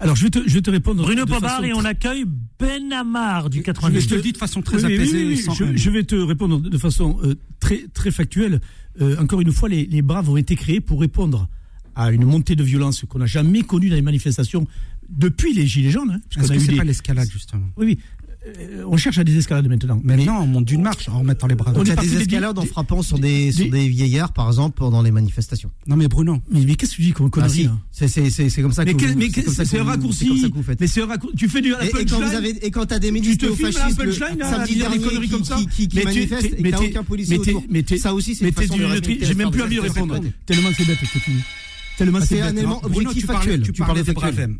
Alors, je vais te, je vais te répondre. Bruno façon et on accueille Ben Amar du Je, 92. te le dis de façon très Oui, apaisée. oui, oui, sans je, je vais te répondre de façon euh, très, très factuelle. Euh, encore une fois, les, les Braves ont été créés pour répondre à une montée de violence qu'on n'a jamais connue dans les manifestations depuis les Gilets jaunes. hein, parce qu'on a que eu des- pas l'escalade justement? Oui, oui. Euh, on cherche à des escalades maintenant. Mais- Maintenant, on monte d'une marche en remettant les bras. On est a des des- escalades en frappant sur des, sur des- vieillards, par exemple, pendant les manifestations. Non mais Bruno, mais, mais qu'est-ce que tu dis Ah connerie si, là c'est comme ça que c'est un raccourci. Mais c'est un raccourci. Tu fais du Et, et quand vous avez et quand t'as des la fascistes le samedi à dire des dernier conneries qui, comme ça. qui, manifestent et mais t'as aucun policier autour. ça aussi c'est une façon de. J'ai même plus envie de répondre. Tellement c'est bête ce que tu dis. Tellement Ah, c'est un élément objectif factuel. tu parlais.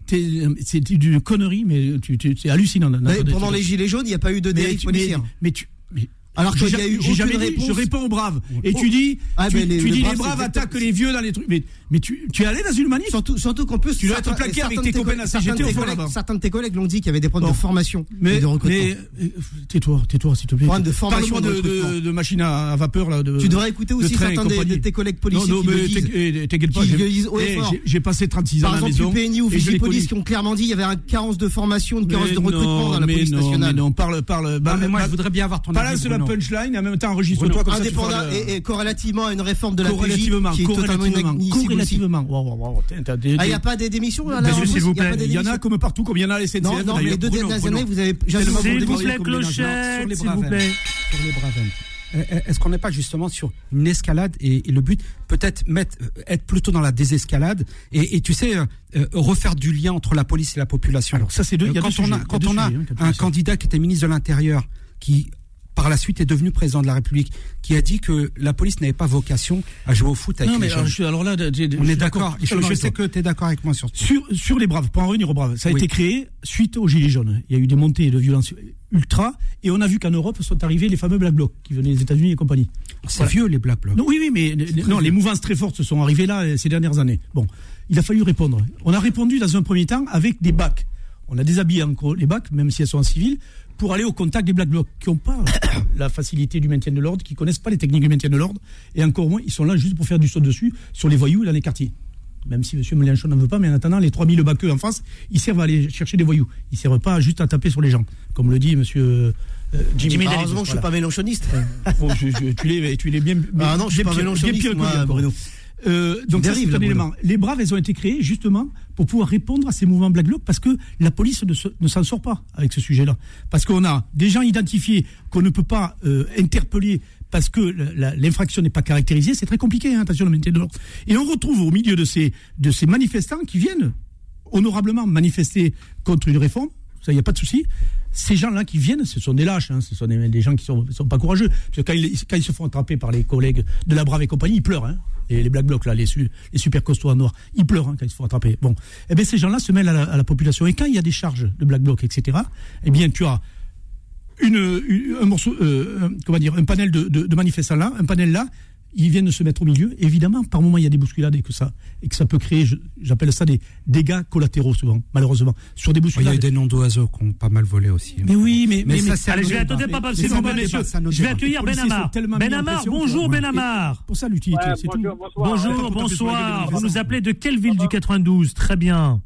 T'es- euh, C'est d'une connerie, mais c'est hallucinant. Pendant les gilets jaunes, il n'y a pas eu de dérive policière. mais tu. mais- Alors j'ai qu'il y a jamais- eu dit, réponse. je réponds aux braves. Et tu dis, Ah, tu, ben, les- tu les dis braves, les braves attaquent les vieux dans les trucs. Mais, mais tu, tu es allé dans une manif Surtout, surtout qu'en plus, Tu dois être plaqué avec tes copains à CGT au tes fond. Certains de tes collègues l'ont dit qu'il y avait des problèmes de formation mais, et de recrutement. mais euh, tais-toi, tais-toi, s'il te plaît. Problème de formation de, machines à, vapeur là. Tu devrais écouter aussi certains de tes collègues policiers non, mais eh, t'inquiète pas. J'ai- eh, j'ai- passé 36 ans Par à la exemple, maison. Ou et je l'ai Vigipolice connu. qui ont clairement dit qu'il y avait une carence de formation, une carence de recrutement dans la police non, nationale. Mais non, parle, parle. Moi, je voudrais bien avoir ton avis. Punchline et en même temps enregistre-toi comme ça. Indépendant et, et corrélativement à une réforme de la PJ Corrélativement, qui est totalement corrélativement, corrélativement. Ah, il n'y des- a pas des démissions là, s'il vous Il y plaît, il en a comme partout, comme il y en a à SNCF. Non, non, mais les deux dernières années, vous avez S'il vous plaît, Clochette, s'il vous plaît. sur les Bravem. Euh, Est-ce qu'on n'est pas justement sur une escalade et, et le but peut-être mettre euh, être plutôt dans la désescalade et, et tu sais euh, euh, refaire du lien entre la police et la population? Alors, ça, c'est deux- il y a quand deux on a quand on hein, un candidat qui était ministre de l'Intérieur qui par la suite est devenu président de la République qui a dit que la police n'avait pas vocation à jouer au foot avec Non, mais les alors, jeunes. je suis- alors là, On est d'accord. Je, sais que tu es d'accord avec moi sur Sur, sur les Braves, pour en revenir aux Braves, ça a Oui. été créé suite aux Gilets jaunes. Il y a eu des montées de violence ultra, et on a vu qu'en Europe sont arrivés les fameux Black Blocs qui venaient des États-Unis et compagnie. C'est Voilà. vieux les Black Blocs. Non, oui, oui, mais non, les mouvances très fortes se sont arrivées là euh, ces dernières années. Bon, il a fallu répondre. On a répondu dans un premier temps avec des bacs. On a déshabillé encore les bacs, même si elles sont en civil, pour aller au contact des Black Blocs, qui n'ont pas la facilité du maintien de l'ordre, qui connaissent pas les techniques du maintien de l'ordre, et encore moins, ils sont là juste pour faire du saut dessus sur les voyous dans les quartiers. Même si M. Mélenchon n'en veut pas, mais en attendant, les 3000 baqueux en France, ils servent à aller chercher des voyous. Ils ne servent pas juste à taper sur les gens, comme le dit M. euh, Jimmy Daly. Heureusement je suis Voilà. pas mélenchoniste. Bon, je- je- tu l'es, tu l'es bien. Ah non, je suis bien pas mélenchoniste, bien moi. Bruno. Euh, donc ça, c'est un élément. Les Braves, elles ont été créées justement pour pouvoir répondre à ces mouvements Black Bloc parce que la police ne, se- ne s'en sort pas avec ce sujet-là. Parce qu'on a des gens identifiés qu'on ne peut pas euh, interpeller parce que la- la- l'infraction n'est pas caractérisée. C'est très compliqué, hein, attention, le maintien de l'ordre. Et on retrouve au milieu de ces, de ces manifestants qui viennent honorablement manifester contre une réforme, il n'y a pas de souci. Ces gens-là qui viennent, ce sont des lâches, hein, ce sont des, gens qui sont, sont pas courageux. Quand ils, se font attraper par les collègues de la Brave et compagnie, ils pleurent. Hein. Les, Black Blocs, là, les, su- les super costauds en noir, ils pleurent hein, quand ils se font attraper. Bon, eh bien, ces gens-là se mêlent à la, population. Et quand il y a des charges de Black Bloc, etc., eh bien, tu as un morceau, euh, comment dire, un panel de, de manifestants là, un panel là, ils viennent se mettre au milieu. Évidemment, par moment, il y a des bousculades et que ça, et que ça peut créer, je- j'appelle ça des dégâts collatéraux souvent, malheureusement, sur des Il y a bousculades. eu des noms d'oiseaux qui ont pas mal volé aussi. Mais oui, mais, Mais mais, ça, mais- Allez, je vais attendre pas C'est messieurs. autre Je vais accueillir Les Ben policiers Amar. sont tellement Ben mis en Amar, pression, bonjour quoi. Ben Et- Amar. pour ça l'utilité, Ouais, c'est tout. bonjour, bonsoir. Vous nous ça. appelez de quelle ville du 92 Très bien.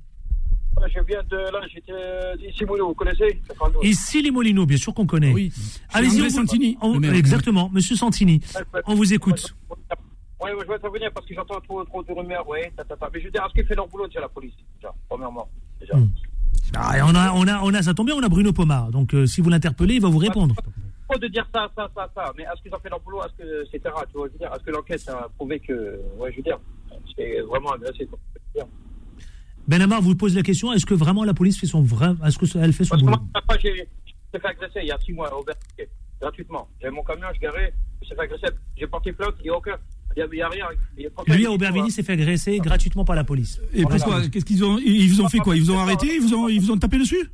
Je viens de là, j'étais euh, d'ici Moulou, vous connaissez? 92. Ici les Molinos, bien sûr qu'on connaît. Oui. Allez-y, on Santini, on- exactement, Monsieur Santini. On vous écoute. Oui, je vais intervenir parce que j'entends trop, trop de rumeurs, oui. Mais je veux dire, est-ce qu'ils font leur boulot déjà, la police Déjà, premièrement. Déjà? Hmm. Ah, on a, on a, on a, ça tombe bien, on a Bruno Pomar. Donc, euh, si vous l'interpellez, il va vous répondre. Pas de dire ça, ça, ça, ça. Mais est-ce qu'ils ont fait leur boulot Est-ce que, etc. Tu vois, je veux dire, est-ce que l'enquête a prouvé que, ouais, je veux dire, c'est vraiment agressé. quoi. Je veux dire. Ben Amar vous pose la question est-ce que vraiment la police fait son vrai, est-ce que elle fait son Parce que boulot? moi, j'ai j'ai fait agresser il y a six mois au Berthier, gratuitement. J'avais mon camion, je garais, je me suis fait agresser. J'ai porté plainte, il n'y a aucun. Il n'y a, a rien. Il y a- Lui à Aubervilliers s'est fait agresser gratuitement par la police. Et pourquoi? Qu'est-ce qu'ils ont Ils vous ont fait quoi? Ils vous ont arrêté? Ils vous ont, ils vous ont tapé dessus?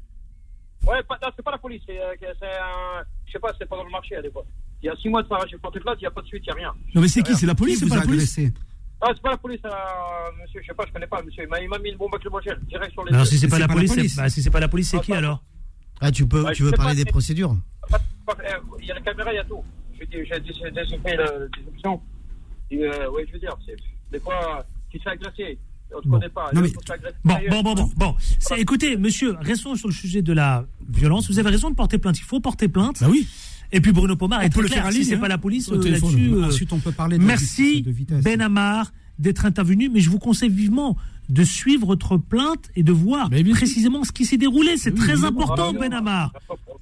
Ouais, pas, non, c'est pas la police, c'est euh, c'est un. Je sais pas, c'est pas dans le marché à des fois. Il y a six mois de ça, j'ai porté plainte, il n'y a pas de suite, il n'y a rien. Non mais c'est qui? C'est la police Qui C'est vous pas a la police? agressé? Ah, c'est pas la police, euh, monsieur, je sais pas, je connais pas, monsieur. Il m'a- Il m'a mis une bombe lacrymogène direct sur les Alors yeux. si c'est pas, la pas la police, c'est bah, si c'est pas la police, c'est Ah, qui pas- alors? Ah, tu peux, Ouais, tu veux parler pas, des procédures? Pas- pas- euh, Il y a la caméra, il y a tout. J'ai dit- j'ai dit- j'ai déchiffré le- des options. Euh, oui, je veux dire, c'est des fois, tu te fais agresser. On te Bon. connaît pas. Non, mais- Bon, bon, bon, bon, bon. C'est- Écoutez, monsieur, restons sur le sujet de la violence. Vous avez raison de porter plainte. Il faut porter plainte. Bah oui. Et puis Bruno Pomar On est peut très le clair. faire en si ligne, c'est hein, pas la police euh, là-dessus. euh, Ensuite, on peut parler de Merci de vitesse. Ben Amar d'être intervenu, mais je vous conseille vivement de suivre votre plainte et de voir Mais précisément ce qui s'est déroulé. C'est Oui, très important, Ah, Ben Amar.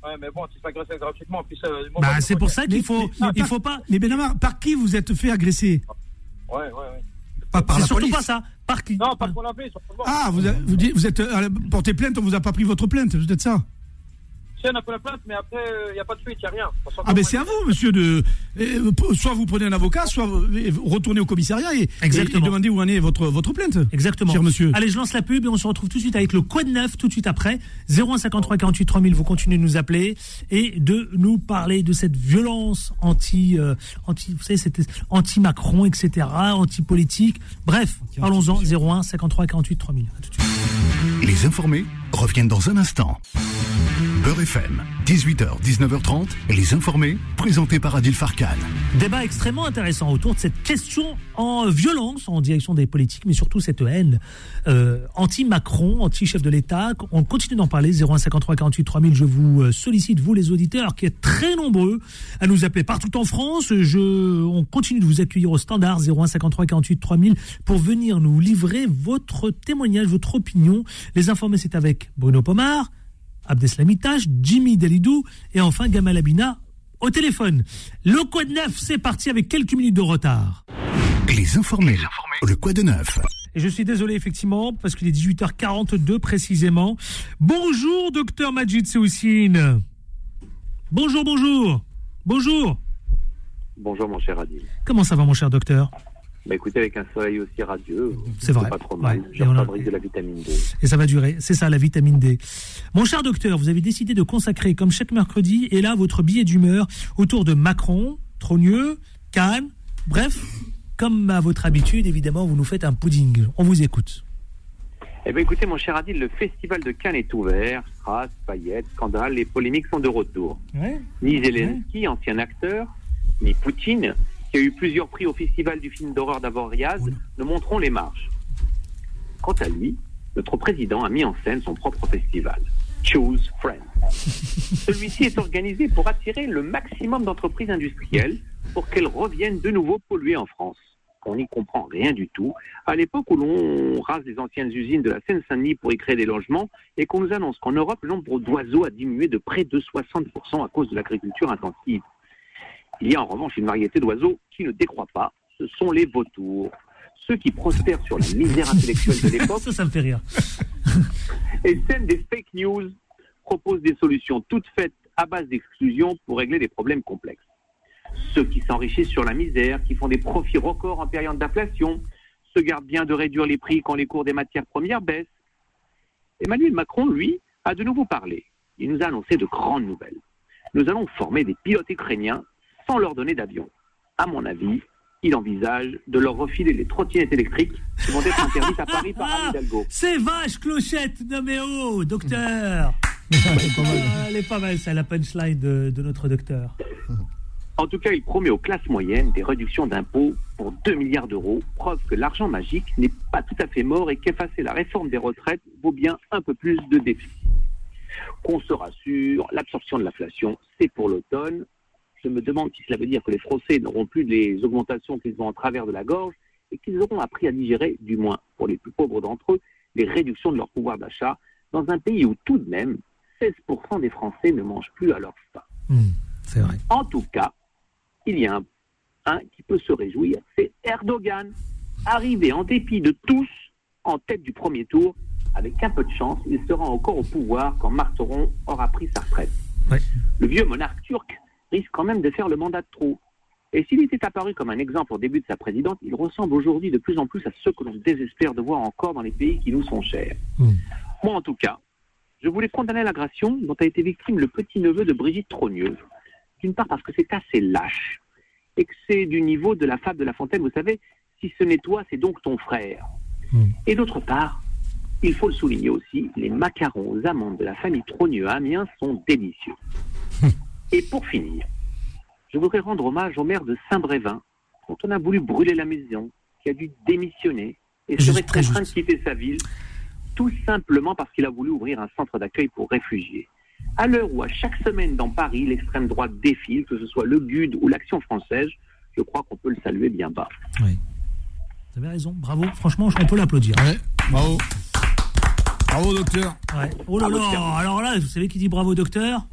Ouais, mais bon, agresser gratuitement. Puis ça, bon, Bah, c'est pour ça qu'il faut, mais- il faut pas. Mais Benamar, par qui vous êtes fait agresser? Ouais, ouais, ouais. Pas par C'est la surtout police. pas ça. Par qui? Non, pas pour la police. Ah, vous, avez- vous, dites- vous êtes euh, porté plainte, on vous a pas pris votre plainte, c'est peut-être ça A fait la plainte, mais après, il n'y a pas de suite, il n'y a rien. Ah ben fout. c'est à vous, monsieur, de euh, soit vous prenez un avocat, soit retournez au commissariat et, Exactement. et demandez où en est votre, votre plainte. Exactement. Cher monsieur. Allez, je lance la pub et on se retrouve tout de suite avec le Quad 9 tout de suite après. 0153 48 3000, vous continuez de nous appeler et de nous parler de cette violence anti, euh, anti, vous savez, c'était anti-Macron, etc., anti-politique. Bref, parlons-en. 01 53 48 3000. À tout de suite. Les informés reviennent dans un instant. Beurre FM, 18h, 19h30, les informés, présentés par Adil Farkan. Débat extrêmement intéressant autour de cette question en violence en direction des politiques, mais surtout cette haine euh, anti-Macron, anti-chef de l'État. On continue d'en parler. 0153 48 3000. Je vous euh, sollicite, vous les auditeurs, qui êtes très nombreux à nous appeler partout en France. Je, on continue de vous accueillir au standard 0153 48 3000 pour venir nous livrer votre témoignage, votre opinion. Les informés, c'est avec Bruno Pomar. Abdeslam Itache, Jimmy Delidou et enfin Gamal Abina au téléphone. Le Quad 9, c'est parti avec quelques minutes de retard. Les informés, le quoi de neuf Et je suis désolé effectivement parce qu'il est 18h42 précisément. Bonjour docteur Majid Seoussine. Bonjour, bonjour. Bonjour. Bonjour mon cher Adil. Comment ça va mon cher docteur? Bah écoutez, avec un soleil aussi radieux, C'est vrai. pas trop mal. Ouais. Je on a- fabrique de la vitamine D. Et ça va durer, c'est ça la vitamine D. Mon cher docteur, vous avez décidé de consacrer comme chaque mercredi et là votre billet d'humeur autour de Macron, Trogneux, Cannes, bref, comme à votre habitude évidemment, vous nous faites un pudding. On vous écoute. Eh bien écoutez mon cher Adil, le festival de Cannes est ouvert. Strass, paillettes, scandales, les polémiques sont de retour. Ouais. Ni Zelensky, ancien acteur, ni Poutine, qui a eu plusieurs prix au festival du film d'horreur d'Avoriaz, ne montreront les marges. Quant à lui, notre président a mis en scène son propre festival, Choose Friends. Celui-ci est organisé pour attirer le maximum d'entreprises industrielles pour qu'elles reviennent de nouveau polluer en France. On n'y comprend rien du tout. À l'époque où l'on rase les anciennes usines de la Seine-Saint-Denis pour y créer des logements et qu'on nous annonce qu'en Europe, le nombre d'oiseaux a diminué de près de 60% à cause de l'agriculture intensive. Il y a en revanche une variété d'oiseaux qui ne décroît pas, ce sont les vautours. Ceux qui prospèrent sur la misère intellectuelle de l'époque Ça, ça me fait rire. et sèment des fake news, proposent des solutions toutes faites à base d'exclusion pour régler des problèmes complexes. Ceux qui s'enrichissent sur la misère, qui font des profits records en période d'inflation, se gardent bien de réduire les prix quand les cours des matières premières baissent. Emmanuel Macron, lui, a de nouveau parlé. Il nous a annoncé de grandes nouvelles. Nous allons former des pilotes ukrainiens sans leur donner d'avion. À mon avis, il envisage de leur refiler les trottinettes électriques qui vont être interdites à Paris par Anne Hidalgo. C'est vache clochette, non mais oh, docteur Ah, Elle est pas mal, ça, la punchline de, de notre docteur. En tout cas, il promet aux classes moyennes des réductions d'impôts pour 2 milliards d'euros, preuve que l'argent magique n'est pas tout à fait mort et qu'effacer la réforme des retraites vaut bien un peu plus de déficit. Qu'on se rassure, l'absorption de l'inflation, c'est pour l'automne. Je me demande si cela veut dire que les Français n'auront plus les augmentations qu'ils ont en travers de la gorge et qu'ils auront appris à digérer, du moins pour les plus pauvres d'entre eux, les réductions de leur pouvoir d'achat dans un pays où tout de même 16% des Français ne mangent plus à leur faim. Hmm, c'est vrai. En tout cas, il y a un, un qui peut se réjouir, c'est Erdogan, arrivé en dépit de tous en tête du premier tour. Avec un peu de chance, il sera encore au pouvoir quand Marteron aura pris sa retraite. Ouais. Le vieux monarque turc risque quand même de faire le mandat de trop. Et s'il était apparu comme un exemple au début de sa présidence, il ressemble aujourd'hui de plus en plus à ceux que l'on désespère de voir encore dans les pays qui nous sont chers. Mm. Moi, en tout cas, je voulais condamner l'agression dont a été victime le petit-neveu de Brigitte Trogneux. D'une part parce que c'est assez lâche et que c'est du niveau de la fable de La Fontaine, vous savez, Si ce n'est toi, c'est donc ton frère. Et d'autre part, il faut le souligner aussi, les macarons aux amandes de la famille Trogneux à Amiens sont délicieux. Et pour finir, je voudrais rendre hommage au maire de Saint-Brévin, dont on a voulu brûler la maison, qui a dû démissionner et serait très contraint de quitter sa ville, tout simplement parce qu'il a voulu ouvrir un centre d'accueil pour réfugiés. À l'heure où à chaque semaine dans Paris, l'extrême droite défile, que ce soit le GUD ou l'Action française, je crois qu'on peut le saluer bien bas. Vous avez raison, bravo. Franchement, on peut l'applaudir. Bravo. Bravo, docteur. Ouais. Oh là là, alors là, vous savez qui dit bravo, docteur?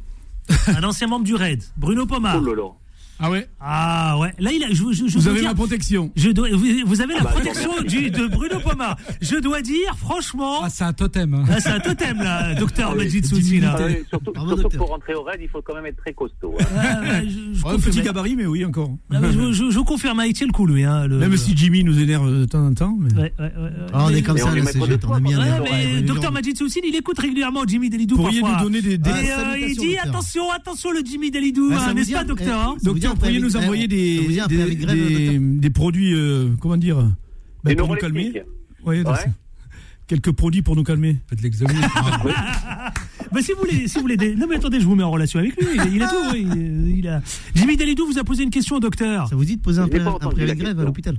Un ancien membre du RAID, Bruno Pomar. Oh. Ah ouais Ah ouais. Là, il a, je, je- je Vous avez dire- ma protection. Je dois, vous, vous avez la Ah bah, protection vous du, de Bruno Pomar. Je dois dire, franchement. Ah, c'est un totem. hein. Ah, c'est un totem, là, docteur Ah oui, Majid Soutsi, là. Ah oui, surtout Bravo, pour rentrer au raid, il faut quand même être très costaud. hein. Ah, je, je Ouais, petit gabarit, mais oui, encore. Ah, mais je, je, je confirme, hein, il tient le coup, lui. Hein, le, Même le- si Jimmy nous énerve de temps en temps. Mais... Ouais, ouais, ouais, ouais. Ah, on Mais- est comme ça, on est mais docteur Majid Soussine, il écoute régulièrement Jimmy Delidou Pourriez parfois. nous donner des- euh, il dit attention, attention le Jimmy vous n'est-ce pas docteur ça vous pourriez nous envoyer des, des, produits, euh, comment dire ben, Des Pour nous calmer Ouais, Ouais. Quelques produits pour nous calmer. Faites l'examen. Bah, si vous voulez, si vous voulez des- Non mais attendez, je vous mets en relation avec lui. Il, il a tout. oui, il, il a... Jimmy Delidou vous a posé une question au docteur. Ça vous dit de poser un, pré- un préavis la de grève à l'hôpital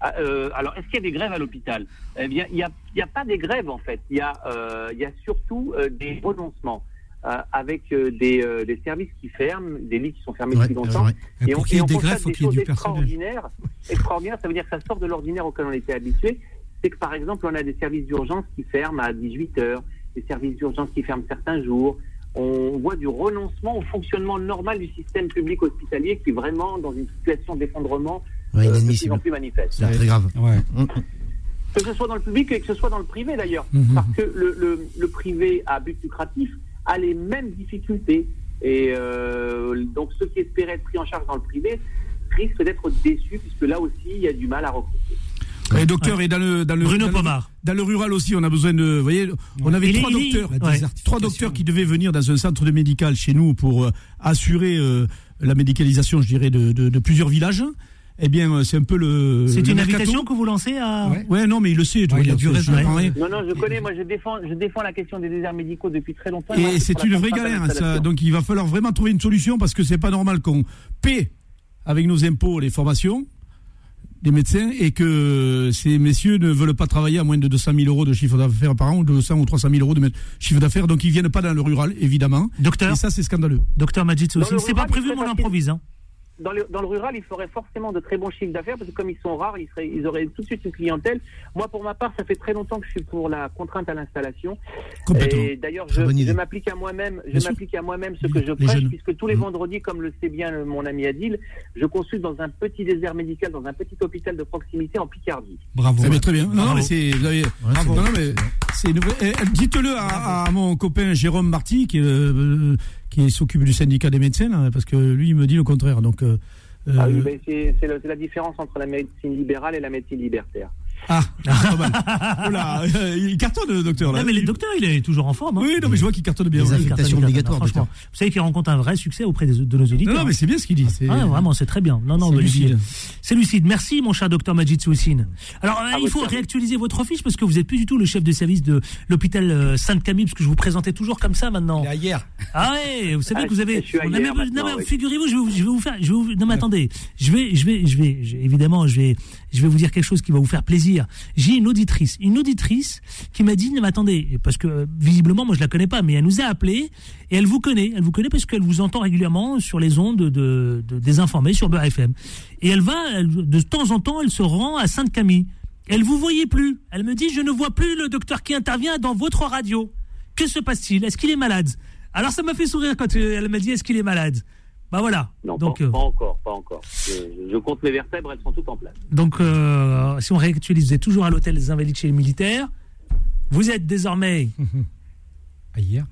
Ah, euh, alors, est-ce qu'il y a des grèves à l'hôpital? Eh bien, il n'y a, il y a pas des grèves, en fait. Il y, a, euh, il y a surtout euh, des renoncements. Euh, avec euh, des, euh, des services qui ferment, des lits qui sont fermés Ouais, depuis longtemps. ouais. Et pour qu'il y ait on des constate des qu'il y ait choses extraordinaires. Extraordinaires, ça veut dire que ça sort de l'ordinaire auquel on était habitué. C'est que, par exemple, on a des services d'urgence qui ferment à 18 heures, des services d'urgence qui ferment certains jours. On voit du renoncement au fonctionnement normal du système public hospitalier qui est vraiment dans une situation d'effondrement Ouais, euh, de plus en plus manifeste. C'est très grave. Ouais. Mm. Que ce soit dans le public et que ce soit dans le privé d'ailleurs. Mhm. Parce que le, le, le privé à but lucratif a les mêmes difficultés. Et euh, donc ceux qui espéraient être pris en charge dans le privé risquent d'être déçus puisque là aussi il y a du mal à recruter. Et docteur, et dans le, dans le, Bruno dans le- Pomar. dans le rural aussi, on a besoin de, vous voyez, on avait Il trois il docteurs, ouais. trois docteurs qui devaient venir dans un centre de médical chez nous pour euh, assurer euh, la médicalisation, je dirais, de, de, de plusieurs villages. Eh bien, euh, c'est un peu le. C'est une mercato. invitation que vous lancez à. Ouais. Ouais, non, mais il le sait. Ouais, il a raisonner. comprends rien. Non, non, je connais, moi je défends, je défends la question des déserts médicaux depuis très longtemps. Et c'est une vraie galère. Ça, donc, il va falloir vraiment trouver une solution parce que c'est pas normal qu'on paie avec nos impôts les formations des médecins et que ces messieurs ne veulent pas travailler à moins de 200 000 euros de chiffre d'affaires par an ou 200 ou 300 000 euros de chiffre d'affaires. Donc, ils viennent pas dans le rural, évidemment. Docteur, Et ça, c'est scandaleux. docteur Majid c'est pas prévu, il mais on serait improvise. Hein. Dans le, dans le rural, il ferait forcément de très bons chiffres d'affaires parce que comme ils sont rares, ils, seraient, ils auraient tout de suite une clientèle. Moi, pour ma part, ça fait très longtemps que je suis pour la contrainte à l'installation. Complètement. Et d'ailleurs, je, m'applique à moi-même, je Bien sûr. m'applique à moi-même ce que je prêche, jeunes. puisque tous les Mhm. vendredis, comme le sait bien mon ami Adil, je consulte dans un petit désert médical, dans un petit hôpital de proximité en Picardie. Bravo. Eh bien, très bien. Non, non, Bravo. mais c'est, Dites-le à, à mon copain Jérôme Marty, qui, est, euh, qui s'occupe du syndicat des médecins, là, parce que lui, il me dit le contraire. Donc, euh, Ah oui, euh, ben, c'est la différence entre la médecine libérale et la médecine libertaire. ah, pas mal. Oh là, euh, il cartonne, le docteur. Là. Non, mais le docteur, il est toujours en forme. hein. Oui, non, mais je vois qu'il cartonne bien. Les ouais. Il affectations cartonne, il obligatoires. Franchement, vous savez qu'il rencontre un vrai succès auprès des- de nos auditeurs. Non, non, mais c'est bien ce qu'il dit. Ah, vraiment, c'est très bien. Non, non, c'est lucide. C'est lucide. Merci, mon cher docteur Majid Soussine. Alors, euh, il votre faut réactualiser votre fiche parce que vous êtes plus du tout le chef de service de l'hôpital euh, Sainte-Camille, parce que je vous présentais toujours comme ça maintenant. Il hier. Ah ouais, vous savez Ah, que vous avez. on a même- non, mais oui. figurez-vous, je vais, vous- je vais vous faire. Je vais vous- non, mais attendez, je vais, je vais, je vais, je- évidemment, je vais, je vais vous dire quelque chose qui va vous faire plaisir. J'ai une auditrice, une auditrice qui m'a dit, mais attendez, parce que visiblement, moi, je la connais pas, mais elle nous a appelé et elle vous connaît, elle vous connaît parce qu'elle vous entend régulièrement sur les ondes de, de désinformés sur Beurre FM. Et elle va, de temps en temps, elle se rend à Sainte-Camille. Elle vous voyait plus. Elle me dit, je ne vois plus le docteur qui intervient dans votre radio. Que se passe-t-il? Est-ce qu'il est malade? Alors ça m'a fait sourire quand euh, elle m'a dit, est-ce qu'il est malade? Bah voilà. Non, donc, pas, euh, pas encore, pas encore. Je, je compte mes vertèbres, elles sont toutes en place. donc euh, si on réactualise, vous êtes toujours à l'hôtel des Invalides chez les militaires. Vous êtes désormais Ah, Hier.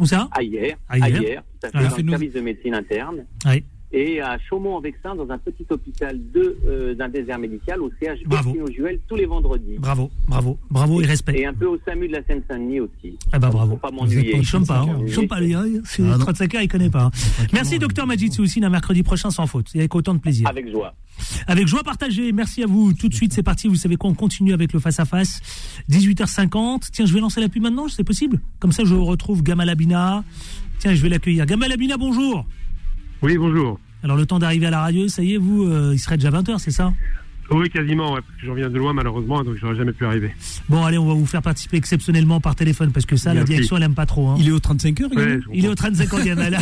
où ça? À hier, À à hier. hier, tout à fait, dans le service de médecine interne. Oui. Et à Chaumont-en-Vexin, dans un petit hôpital de, euh, d'un désert médical, au CH Bravo. Juel, tous les vendredis. Bravo, bravo, bravo et respect. Et un peu au SAMU de la Seine-Saint-Denis aussi. Ah bah bravo. Faut pas m'ennuyer. Il chôme pas, il chôme pas. C'est Ah non. 35 heures, il connaît pas. hein. Merci, docteur Majid Soussine, un mercredi prochain sans faute, et avec autant de plaisir. Avec joie. Avec joie partagée, merci à vous. Tout de suite, c'est parti. Vous savez quoi, on continue avec le face-à-face. 18h50. Tiens, je vais lancer la pub maintenant, c'est possible? Comme ça, je retrouve Gamal Abina. Tiens, je vais l'accueillir. Gamal Abina, bonjour. Oui, bonjour. Alors, le temps d'arriver à la radio, ça y est, vous, euh, il serait déjà 20h, c'est ça? Oui, quasiment, ouais, parce que j'en viens de loin malheureusement, donc j'aurais jamais pu arriver. Bon, allez, on va vous faire participer exceptionnellement par téléphone, parce que ça, la direction, elle aime pas trop. hein. Il est au 35 heures, Ouais, Il est au 35 ans, Gamal.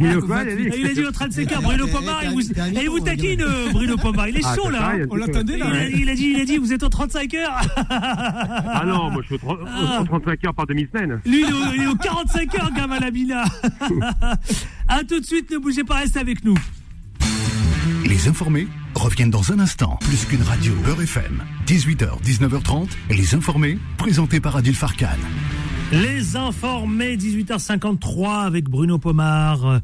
Il est au quoi, il a dit Il a dit au 35 heures, Bruno Pomar, il vous, et il vous taquine, Bruno Pomar. Il est Ah, chaud, là. hein. On l'attendait, Il là. a, il a dit, il a dit, vous êtes au 35 heures. Ah non, moi je suis au, tro- au- Ah. au 35 heures par demi-semaine. Lui, il est, au, il est aux 45 heures, Gamal Abina. à tout de suite, ne bougez pas, restez avec nous. Les informés reviennent dans un instant. Plus qu'une radio, Beurre FM. 18h, 19h30. Les informés, présentés par Adil Farkan. Les informés, 18h53 avec Bruno Pomar, euh,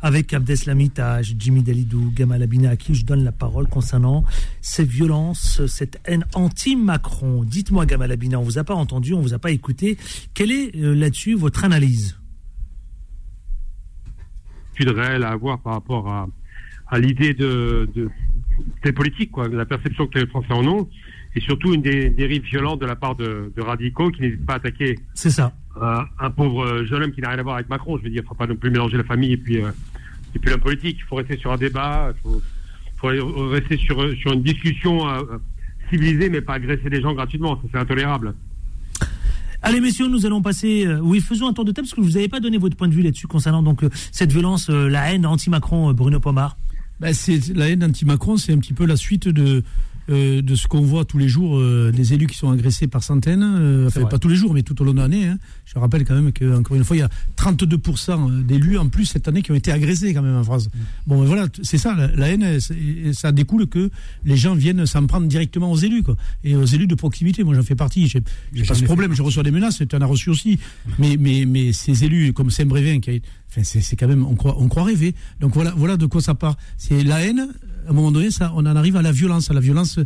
avec Abdeslamitash, Jimmy Dalidou, Gamal Abina, à qui je donne la parole concernant ces violences, cette haine anti-Macron. Dites-moi, Gamal Abina, on vous a pas entendu, on vous a pas écouté. Quelle est euh, là-dessus votre analyse? Réelle à avoir par rapport à, à l'idée de, de des politiques, quoi, la perception que les Français en ont, et surtout une des dérives violentes de la part de, de radicaux qui n'hésitent pas à attaquer C'est ça. euh, un pauvre jeune homme qui n'a rien à voir avec Macron. Je veux dire, il ne faut pas non plus mélanger la famille et puis euh, et puis la politique. Il faut rester sur un débat, il faut, faut rester sur sur une discussion euh, civilisée, mais pas agresser les gens gratuitement. Ça c'est intolérable. Allez messieurs, nous allons passer. euh, oui, faisons un tour de table parce que vous n'avez pas donné votre point de vue là-dessus concernant donc euh, cette violence, euh, la haine anti-Macron, euh, Bruno Pomar. Ben, c'est la haine anti-Macron, c'est un petit peu la suite de euh, de ce qu'on voit tous les jours, euh, des élus qui sont agressés par centaines, euh, enfin pas tous les jours, mais tout au long de l'année. Hein. Je rappelle quand même que encore une fois, il y a 32% d'élus en plus cette année qui ont été agressés quand même en France. Bon, ben voilà, c'est ça, la, la haine, ça découle que les gens viennent s'en prendre directement aux élus, quoi, et aux élus de proximité. Moi, j'en fais partie. J'ai pas ce problème, je reçois des menaces, tu en as reçu aussi. Mais mais mais ces élus comme Saint-Brévin qui a été- Enfin, c'est quand même, on croit, on croit rêver. Donc voilà, voilà de quoi ça part. C'est la haine. À un moment donné, ça, on en arrive à la violence, à la violence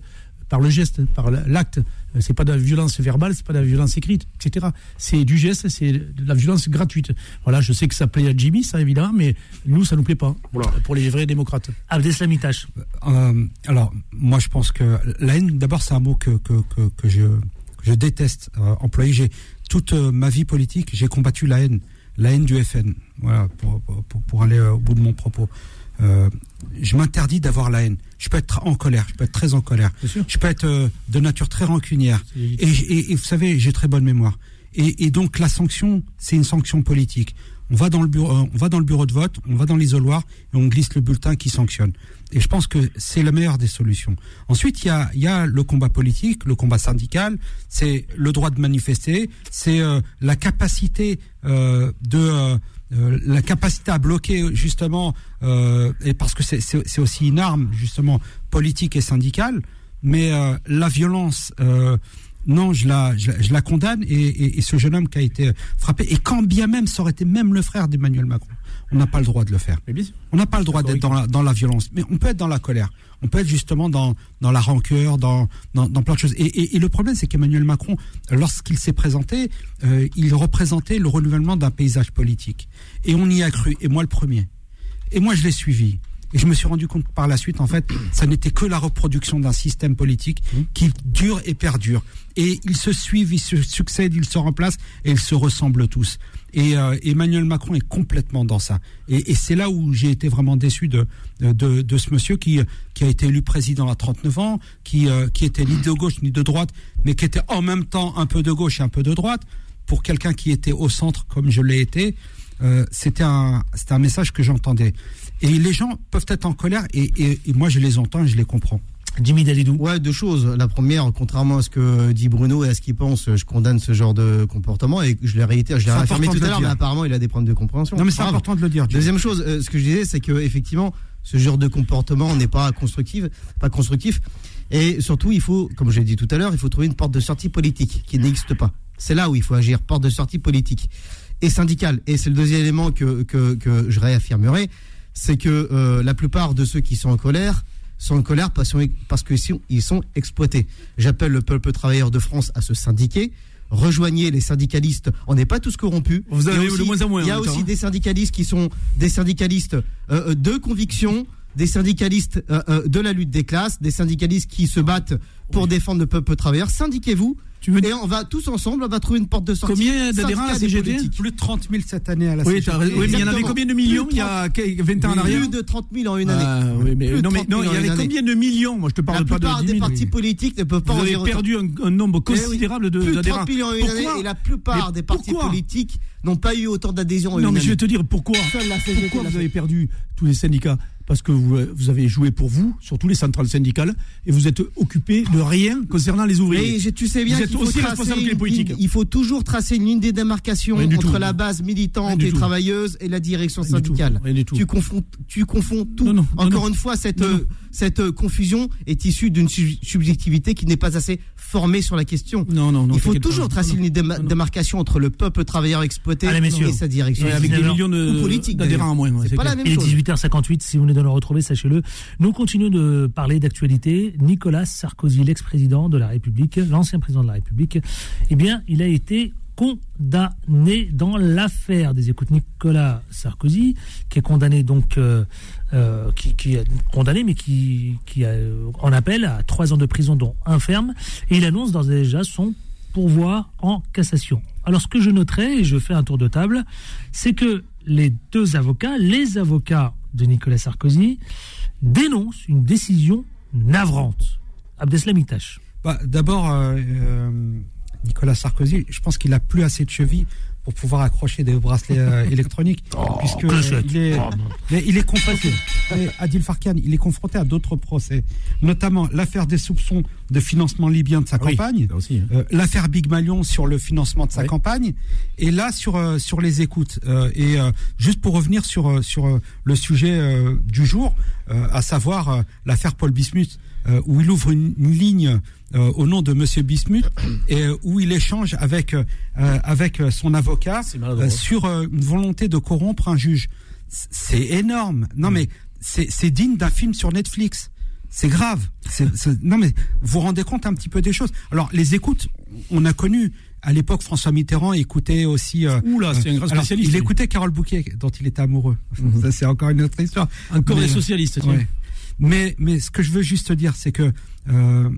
par le geste, par l'acte. Euh, C'est pas de la violence verbale, c'est pas de la violence écrite, etc. C'est du geste, c'est de la violence gratuite. Voilà, je sais que ça plaît à Jimmy, ça évidemment, mais nous, ça nous plaît pas. Oula. Pour les vrais démocrates. Abdeslamitash. Euh, alors, moi, je pense que la haine, d'abord, c'est un mot que, que, que, que je, que je déteste euh, employer. J'ai toute euh, ma vie politique, j'ai combattu la haine, la haine du FN. Voilà, pour, pour, pour aller euh, au bout de mon propos. Euh, je m'interdis d'avoir la haine. Je peux être en colère, je peux être très en colère. Je peux être euh, de nature très rancunière. Et, légitime. et, et vous savez, j'ai très bonne mémoire. Et, et donc la sanction, c'est une sanction politique. On va dans le bureau, euh, on va dans le bureau de vote, on va dans l'isoloir et on glisse le bulletin qui sanctionne. Et je pense que c'est la meilleure des solutions. Ensuite, il y a, y a le combat politique, le combat syndical, c'est le droit de manifester, c'est euh, la capacité euh, de euh, euh, la capacité à bloquer justement, euh, et parce que c'est aussi une arme justement politique et syndicale, mais euh, la violence, euh, non, je la, je, la- je la condamne et, et- et ce jeune homme qui a été frappé, et quand bien même ça aurait été même le frère d'Emmanuel Macron, on n'a pas le droit de le faire. On n'a pas le droit d'être dans la, dans la violence, mais on peut être dans la colère. On peut être justement dans, dans la rancœur, dans, dans, dans plein de choses. Et, et, et le problème, c'est qu'Emmanuel Macron, lorsqu'il s'est présenté, euh, il représentait le renouvellement d'un paysage politique. Et on y a cru, et moi le premier. Et moi, je l'ai suivi. Et je me suis rendu compte par la suite, en fait, ça n'était que la reproduction d'un système politique qui dure et perdure. Et ils se suivent, ils se succèdent, ils se remplacent et ils se ressemblent tous. Et euh, Emmanuel Macron est complètement dans ça. Et, et c'est là où j'ai été vraiment déçu de, de, de ce monsieur qui, qui a été élu président à 39 ans, qui, euh, qui était ni de gauche ni de droite, mais qui était en même temps un peu de gauche et un peu de droite. Pour quelqu'un qui était au centre comme je l'ai été, euh, c'était un, c'était un message que j'entendais. Et les gens peuvent être en colère et, et, et moi je les entends et je les comprends. Jimmy Dalidou. Ouais, deux choses. La première, contrairement à ce que dit Bruno et à ce qu'il pense, je condamne ce genre de comportement et je l'ai réitéré, je l'ai réaffirmé tout à l'heure, mais apparemment il a des problèmes de compréhension. Non mais c'est important de le dire. Deuxième chose, euh, ce que je disais, c'est que effectivement, ce genre de comportement n'est pas constructif, pas constructif. Et surtout, il faut, comme je l'ai dit tout à l'heure, il faut trouver une porte de sortie politique qui n'existe pas. C'est là où il faut agir, porte de sortie politique et syndicale. Et c'est le deuxième élément que, que, que je réaffirmerai, c'est que euh, la plupart de ceux qui sont en colère sont en colère parce, parce qu'ils sont, ils sont exploités. J'appelle le peuple travailleur de France à se syndiquer. Rejoignez les syndicalistes. On n'est pas tous corrompus. Vous avez Il y a aussi- moins en moins, Il y a en même aussi temps, des syndicalistes qui sont des syndicalistes euh, euh, de conviction, des syndicalistes euh, de la lutte des classes, des syndicalistes qui se battent pour défendre le peuple travailleur. Syndiquez-vous. Et on va tous ensemble, on va trouver une porte de sortie. Combien d'adhérents à la CGT politiques. Plus de 30 000 cette année à la Oui, CGT. raison. Oui, mais il y en avait combien de millions Plus il y a 20 ans en Plus arrière de 30 000 en une année. Ah, oui, mais, Plus non, mais 30 non, 000 il y avait année. combien de millions Moi, je te La parle pas de plupart 10 des 000. partis politiques ne peuvent pas Vous en avez perdu un, un nombre Eh oui. considérable de- Plus de d'adhérents. 30 millions en une année et la plupart Mais des partis politiques n'ont pas eu autant d'adhésion en Non, une mais je vais année. te dire pourquoi. Seule la CGT Pourquoi l'a vous avez perdu tous les syndicats Parce que vous, vous avez joué pour vous, sur tous les centrales syndicales, et vous êtes occupé de rien concernant les ouvriers. Mais tu sais bien vous qu'il êtes faut aussi tracer responsable que les une politiques. ligne- il faut toujours tracer une ligne de démarcation Rien du entre tout. la base militante et travailleuse et la direction Rien du tout. syndicale. Rien du tout. Tu confonds, tu confonds tout. Non, non, non, Encore non. une fois, cette, euh, cette euh, confusion est issue d'une sub- subjectivité qui n'est pas assez formée sur la question. Non, non, non. il faut toujours tracer une démarcation entre le peuple travailleur exploité Allez, et sa direction. Et avec des 19 millions de- politique, d'adhérents en moins. ouais, C'est c'est pas clair. la même Il est chose. 18h58, si vous venez de le retrouver, sachez-le. Nous continuons de parler d'actualité. Nicolas Sarkozy, l'ex-président de la République, l'ancien président de la République, eh bien, il a été condamné dans l'affaire des écoutes Nicolas Sarkozy, qui est condamné donc, euh, euh, qui, est condamné, mais qui, qui a, euh, en appelle à trois ans de prison, dont un ferme, et il annonce déjà son pourvoi en cassation. Alors, ce que je noterai, et je fais un tour de table, c'est que les deux avocats, les avocats de Nicolas Sarkozy, dénoncent une décision navrante. Abdeslam Itache. Bah, D'abord, euh, Nicolas Sarkozy, je pense qu'il a plus assez de chevilles pour pouvoir accrocher des bracelets euh, électroniques, puisque euh, il est, mais il est confronté. Adil Farkan, il est confronté à d'autres procès, notamment l'affaire des soupçons de financement libyen de sa Oui, campagne, aussi, hein. euh, l'affaire Big Malion sur le financement de sa Oui. campagne, et là sur euh, sur les écoutes. Et euh, juste pour revenir sur sur le sujet du jour, à savoir l'affaire Paul Bismuth, euh, où il ouvre une, une ligne euh, au nom de Monsieur Bismuth et euh, où il échange avec avec son avocat sur une volonté de corrompre un juge. C'est énorme. Non mais c'est digne d'un film sur Netflix. C'est grave. Non mais vous vous rendez compte un petit peu des choses. Alors les écoutes, on a connu à l'époque François Mitterrand écoutait aussi. euh, Oula, c'est un grand alors, spécialiste, il écoutait Carole Bouquet dont il était amoureux. Ça c'est encore une autre histoire. Encore des socialistes. Ouais. Mais, mais ce que je veux juste dire, c'est que euh,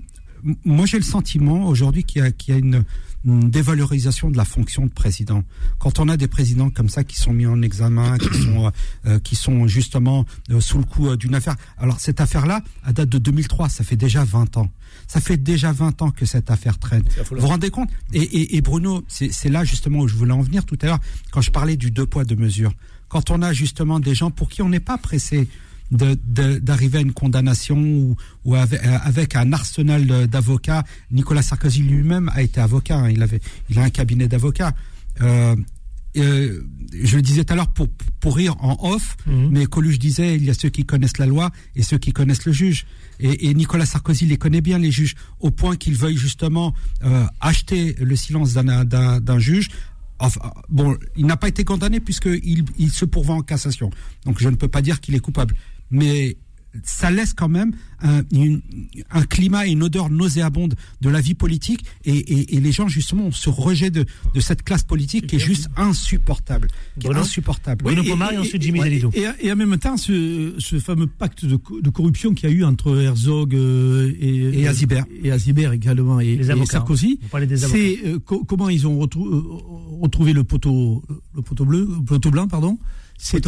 moi j'ai le sentiment aujourd'hui qu'il y a, qu'il y a une, une dévalorisation de la fonction de président. Quand on a des présidents comme ça qui sont mis en examen, qui sont, euh, euh, qui sont justement euh, sous le coup euh, d'une affaire. Alors cette affaire-là, à date de 2003, ça fait déjà 20 ans. Ça fait déjà 20 ans que cette affaire traîne. Vous vous rendez compte? Et, et, et Bruno, c'est c'est là justement où je voulais en venir tout à l'heure quand je parlais du deux poids deux mesures. Quand on a justement des gens pour qui on n'est pas pressé d'arriver à une condamnation ou, ou avec, avec un arsenal d'avocats. Nicolas Sarkozy lui-même a été avocat. hein. il avait, il a un cabinet d'avocats. Euh, euh, je le disais tout à l'heure pour, pour rire en off, Mhm. mais Coluche disait il y a ceux qui connaissent la loi et ceux qui connaissent le juge. Et, et Nicolas Sarkozy les connaît bien les juges, au point qu'il veuille justement euh, acheter le silence d'un- juge. Enfin, bon, il n'a pas été condamné puisqu'il il se pourvoit en cassation. Donc je ne peux pas dire qu'il est coupable. Mais ça laisse quand même un, une- un climat et une odeur nauséabonde de la vie politique et, et- et les gens justement ont ce rejet de, de cette classe politique qui est juste insupportable. Qui est insupportable. Bruno Pomar et ensuite Jimmy Dalito. Et, et en même temps, ce, ce fameux pacte de, de corruption qu'il y a eu entre Herzog euh, et, Et Azibert. et Azibert également et, Les et avocats, Sarkozy, c'est euh, co- comment ils ont retrou- euh, retrouvé le poteau, le poteau bleu, le poteau blanc, pardon? C'est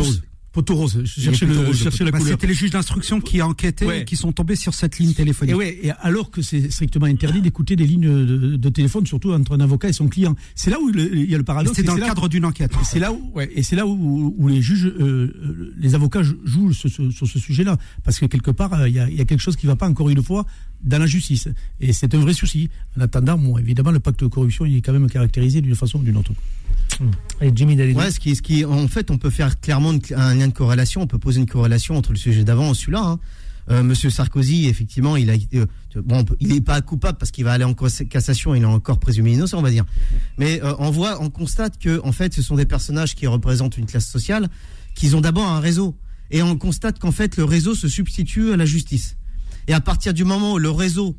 Je cherchais, le, rose, je cherchais la Bah, couleur. C'était les juges d'instruction qui enquêtaient Ouais. et qui sont tombés sur cette ligne téléphonique. Et ouais, et alors que c'est strictement interdit d'écouter des lignes de, de téléphone, surtout entre un avocat et son client. C'est là où il y a le paradoxe. Et dans c'est le cadre d'une enquête. C'est là où, ouais, et c'est là où, où les juges, euh, euh, les avocats jou- jouent ce- ce- sur ce sujet-là, parce que quelque part, euh, il y, a, il y a quelque chose qui ne va pas encore une fois dans la justice, et c'est un vrai souci. En attendant, bon, évidemment, le pacte de corruption, il est quand même caractérisé d'une façon ou d'une autre. Et Jimmy Dalito. Ouais, ce qui, ce qui, en fait, on peut faire clairement un lien de corrélation. On peut poser une corrélation entre le sujet d'avant et celui-là. hein. Euh, Monsieur Sarkozy, effectivement, il a, euh, bon, il n'est pas coupable parce qu'il va aller en cassa- cassation. Il est encore présumé innocent, on va dire. Mais euh, on voit, on constate que, en fait, ce sont des personnages qui représentent une classe sociale, qui ont d'abord un réseau. et on constate qu'en fait le réseau se substitue à la justice. Et à partir du moment où le réseau,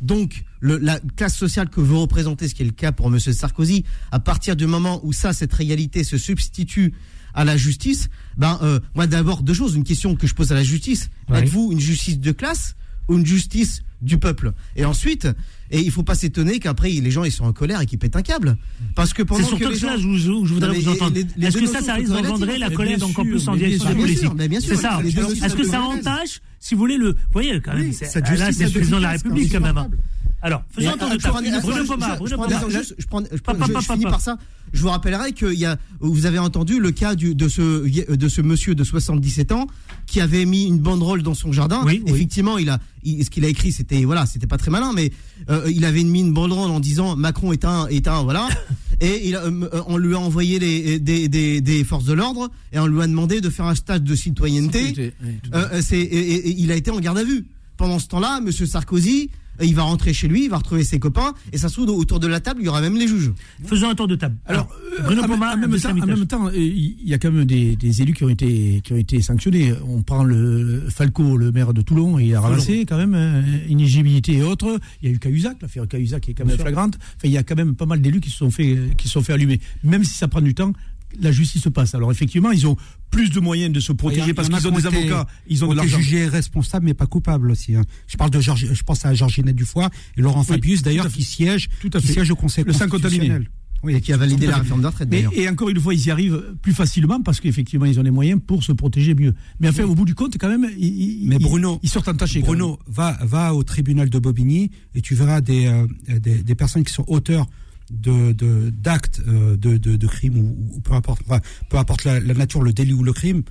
donc le- la classe sociale que vous représentez, ce qui est le cas pour M. Sarkozy, à partir du moment où ça, cette réalité se substitue à la justice, ben euh, moi d'abord deux choses, une question que je pose à la justice. Êtes-vous une justice de classe? Une justice du peuple Et ensuite, et il faut pas s'étonner qu'après les gens ils sont en colère et qu'ils pètent un câble, parce que pendant sur que les gens où je, voudrais vous entendre. Est-ce que ça, ça risque d'engendrer la colère encore plus en direction bien sûr, C'est ça. Est-ce que ça entache, si vous voulez, le. Vous voyez, quand même, c'est- le président de la République, quand même. hein. Alors, faisons je Bruno Pomar, je- finis par ça. Je vous rappellerai a, vous avez entendu le cas de ce monsieur de 77 ans qui avait mis une banderole dans son jardin. Oui, oui. Effectivement, il a, il- ce qu'il a écrit, c'était, voilà, c'était pas très malin, mais euh, il avait mis une banderole en disant Macron est un, est un, voilà. Et il a, euh, on lui a envoyé les, des, des, des forces de l'ordre et on lui a demandé de faire un stage de citoyenneté. Oui, Euh, euh, c'est, et, et- et il a été en garde à vue. Pendant ce temps-là, Monsieur Sarkozy, euh, il va rentrer chez lui, il va retrouver ses copains, et ça se trouve autour de la table, il y aura même les juges. Faisons un tour de table. Alors, euh, Bruno en, même temps, en Armitage. même temps, euh, il y a quand même des, des élus qui ont été qui ont été sanctionnés. On prend le Falco, le maire de Toulon, et il a ramassé quand même euh, inéligibilité et autres. Il y a eu Cahuzac, l'affaire Cahuzac qui est quand même flagrante. Enfin, il y a quand même pas mal d'élus qui se sont fait qui se sont fait allumer. Même si ça prend du temps, la justice se passe. Alors effectivement, ils ont plus de moyens de se protéger parce qu'ils ont des avocats, ils ont de l'argent. jugés responsables, mais pas coupables aussi. hein. Je parle de Georges, je pense à Georginette Dufoy et Laurent Oui, Fabius, d'ailleurs, qui siège, Tout à qui fait. siège au Conseil Le constitutionnel. Oui, Et qui a validé Tout à la fait. réforme de retraite, Mais, d'ailleurs. et encore une fois, ils y arrivent plus facilement parce qu'effectivement, ils ont les moyens pour se protéger mieux. Mais enfin, au bout du compte, quand même, ils, Mais Bruno, ils sortent entachés. Bruno, va, va au tribunal de Bobigny et tu verras des, euh, des, des personnes qui sont auteurs de de- d'actes euh, de, de, de crimes ou, ou peu importe enfin, peu importe la, la nature le délit ou le crime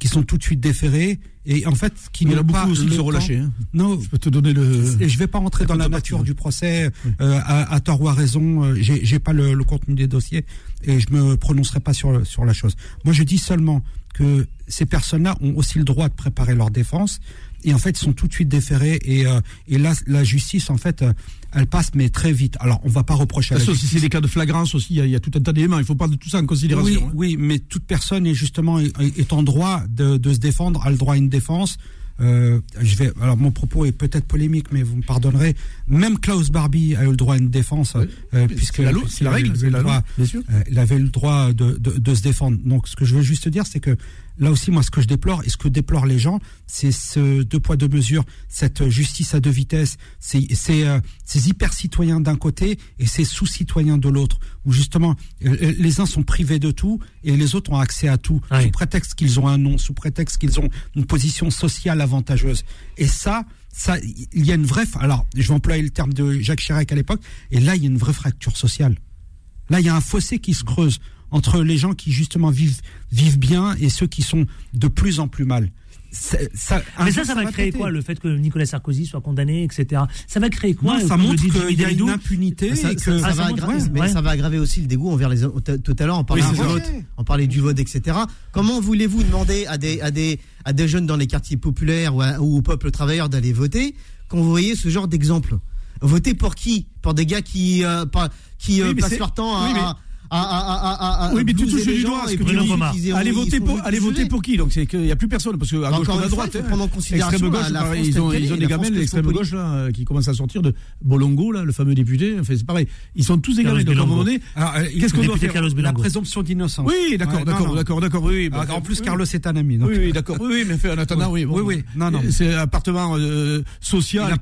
qui sont tout de suite déférés et en fait qui Il y en a n'ont pas beaucoup aussi qui sont relâchés. hein. non Je peux te donner le. et je vais pas rentrer dans la nature du procès euh, à, à tort ou à raison. euh, J'ai j'ai pas le, le contenu des dossiers et je me prononcerai pas sur sur la chose. Moi, je dis seulement que ces personnes-là ont aussi le droit de préparer leur défense et en fait ils sont tout de suite déférés et euh, et là la justice en fait euh, elle passe mais très vite. Alors on va pas reprocher à la justice. c'est des cas de flagrance aussi, il y, a, il y a tout un tas d'éléments. Il faut prendre tout ça en considération. Oui, hein. oui, mais toute personne est justement est, est en droit de, de se défendre, a le droit à une défense. Euh, je vais, alors mon propos est peut-être polémique, mais vous me pardonnerez. Même Klaus Barbie a eu le droit à une défense, Oui. euh, puisque la loi, c'est la il avait règle, le c'est la droit- loi, bien sûr. euh, il avait le droit de, de, de se défendre. Donc, ce que je veux juste dire, c'est que là aussi, moi, ce que je déplore et ce que déplorent les gens, c'est ce deux poids deux mesures, cette justice à deux vitesses, c'est c'est euh, ces hyper citoyens d'un côté et ces sous citoyens de l'autre, où justement euh, les uns sont privés de tout et les autres ont accès à tout sous prétexte qu'ils ont un nom, sous prétexte qu'ils ont une position sociale avantageuse. Et ça. Ça, il y a une vraie. Alors, je vais employer le terme de Jacques Chirac à l'époque. Et là, il y a une vraie fracture sociale. Là, il y a un fossé qui se creuse entre les gens qui justement vivent vivent bien et ceux qui sont de plus en plus mal. Ça, Mais jour, ça, ça va créer péter. quoi Le fait que Nicolas Sarkozy soit condamné, etc. Ça va créer quoi Non, ça montre qu'il y a une impunité Ça, et ça- que ça Ah, va ça aggra- montre- mais ça va aggraver aussi le dégoût envers les autres. Tout à l'heure, on parlait Oui, du vote, on parlait du vote, etc. Comment voulez-vous demander à des, à des, à des jeunes dans les quartiers populaires ou, à- ou au peuple travailleur d'aller voter quand vous voyez ce genre d'exemple? Voter pour qui? Pour des gars qui, euh, pas- qui euh, Oui, mais passent leur temps à. oui, mais- à- à- à- à- à- Oui, mais tu touches du doigt Allez voter pour, allez voter pour qui Donc c'est qu'il n'y a plus personne parce que à gauche Encore comme à droite, hein, prendre en considération l'extrême gauche, la- la pareil, France ils ont, ils ont des gamins de l'extrême gauche là euh, qui commencent à sortir de Bolongo là, le fameux député. Enfin, c'est pareil, ils sont tous égarés. Donc à un moment donné, Alors, euh, qu'est-ce qu'on doit faire la présomption d'innocence. Oui, d'accord, d'accord, d'accord, d'accord, oui. Alors, bah, en plus. Carlos est un ami. Oui, oui, d'accord. Oui, mais fait, en attendant, oui. Oui, oui, non, non. C'est un appartement euh, social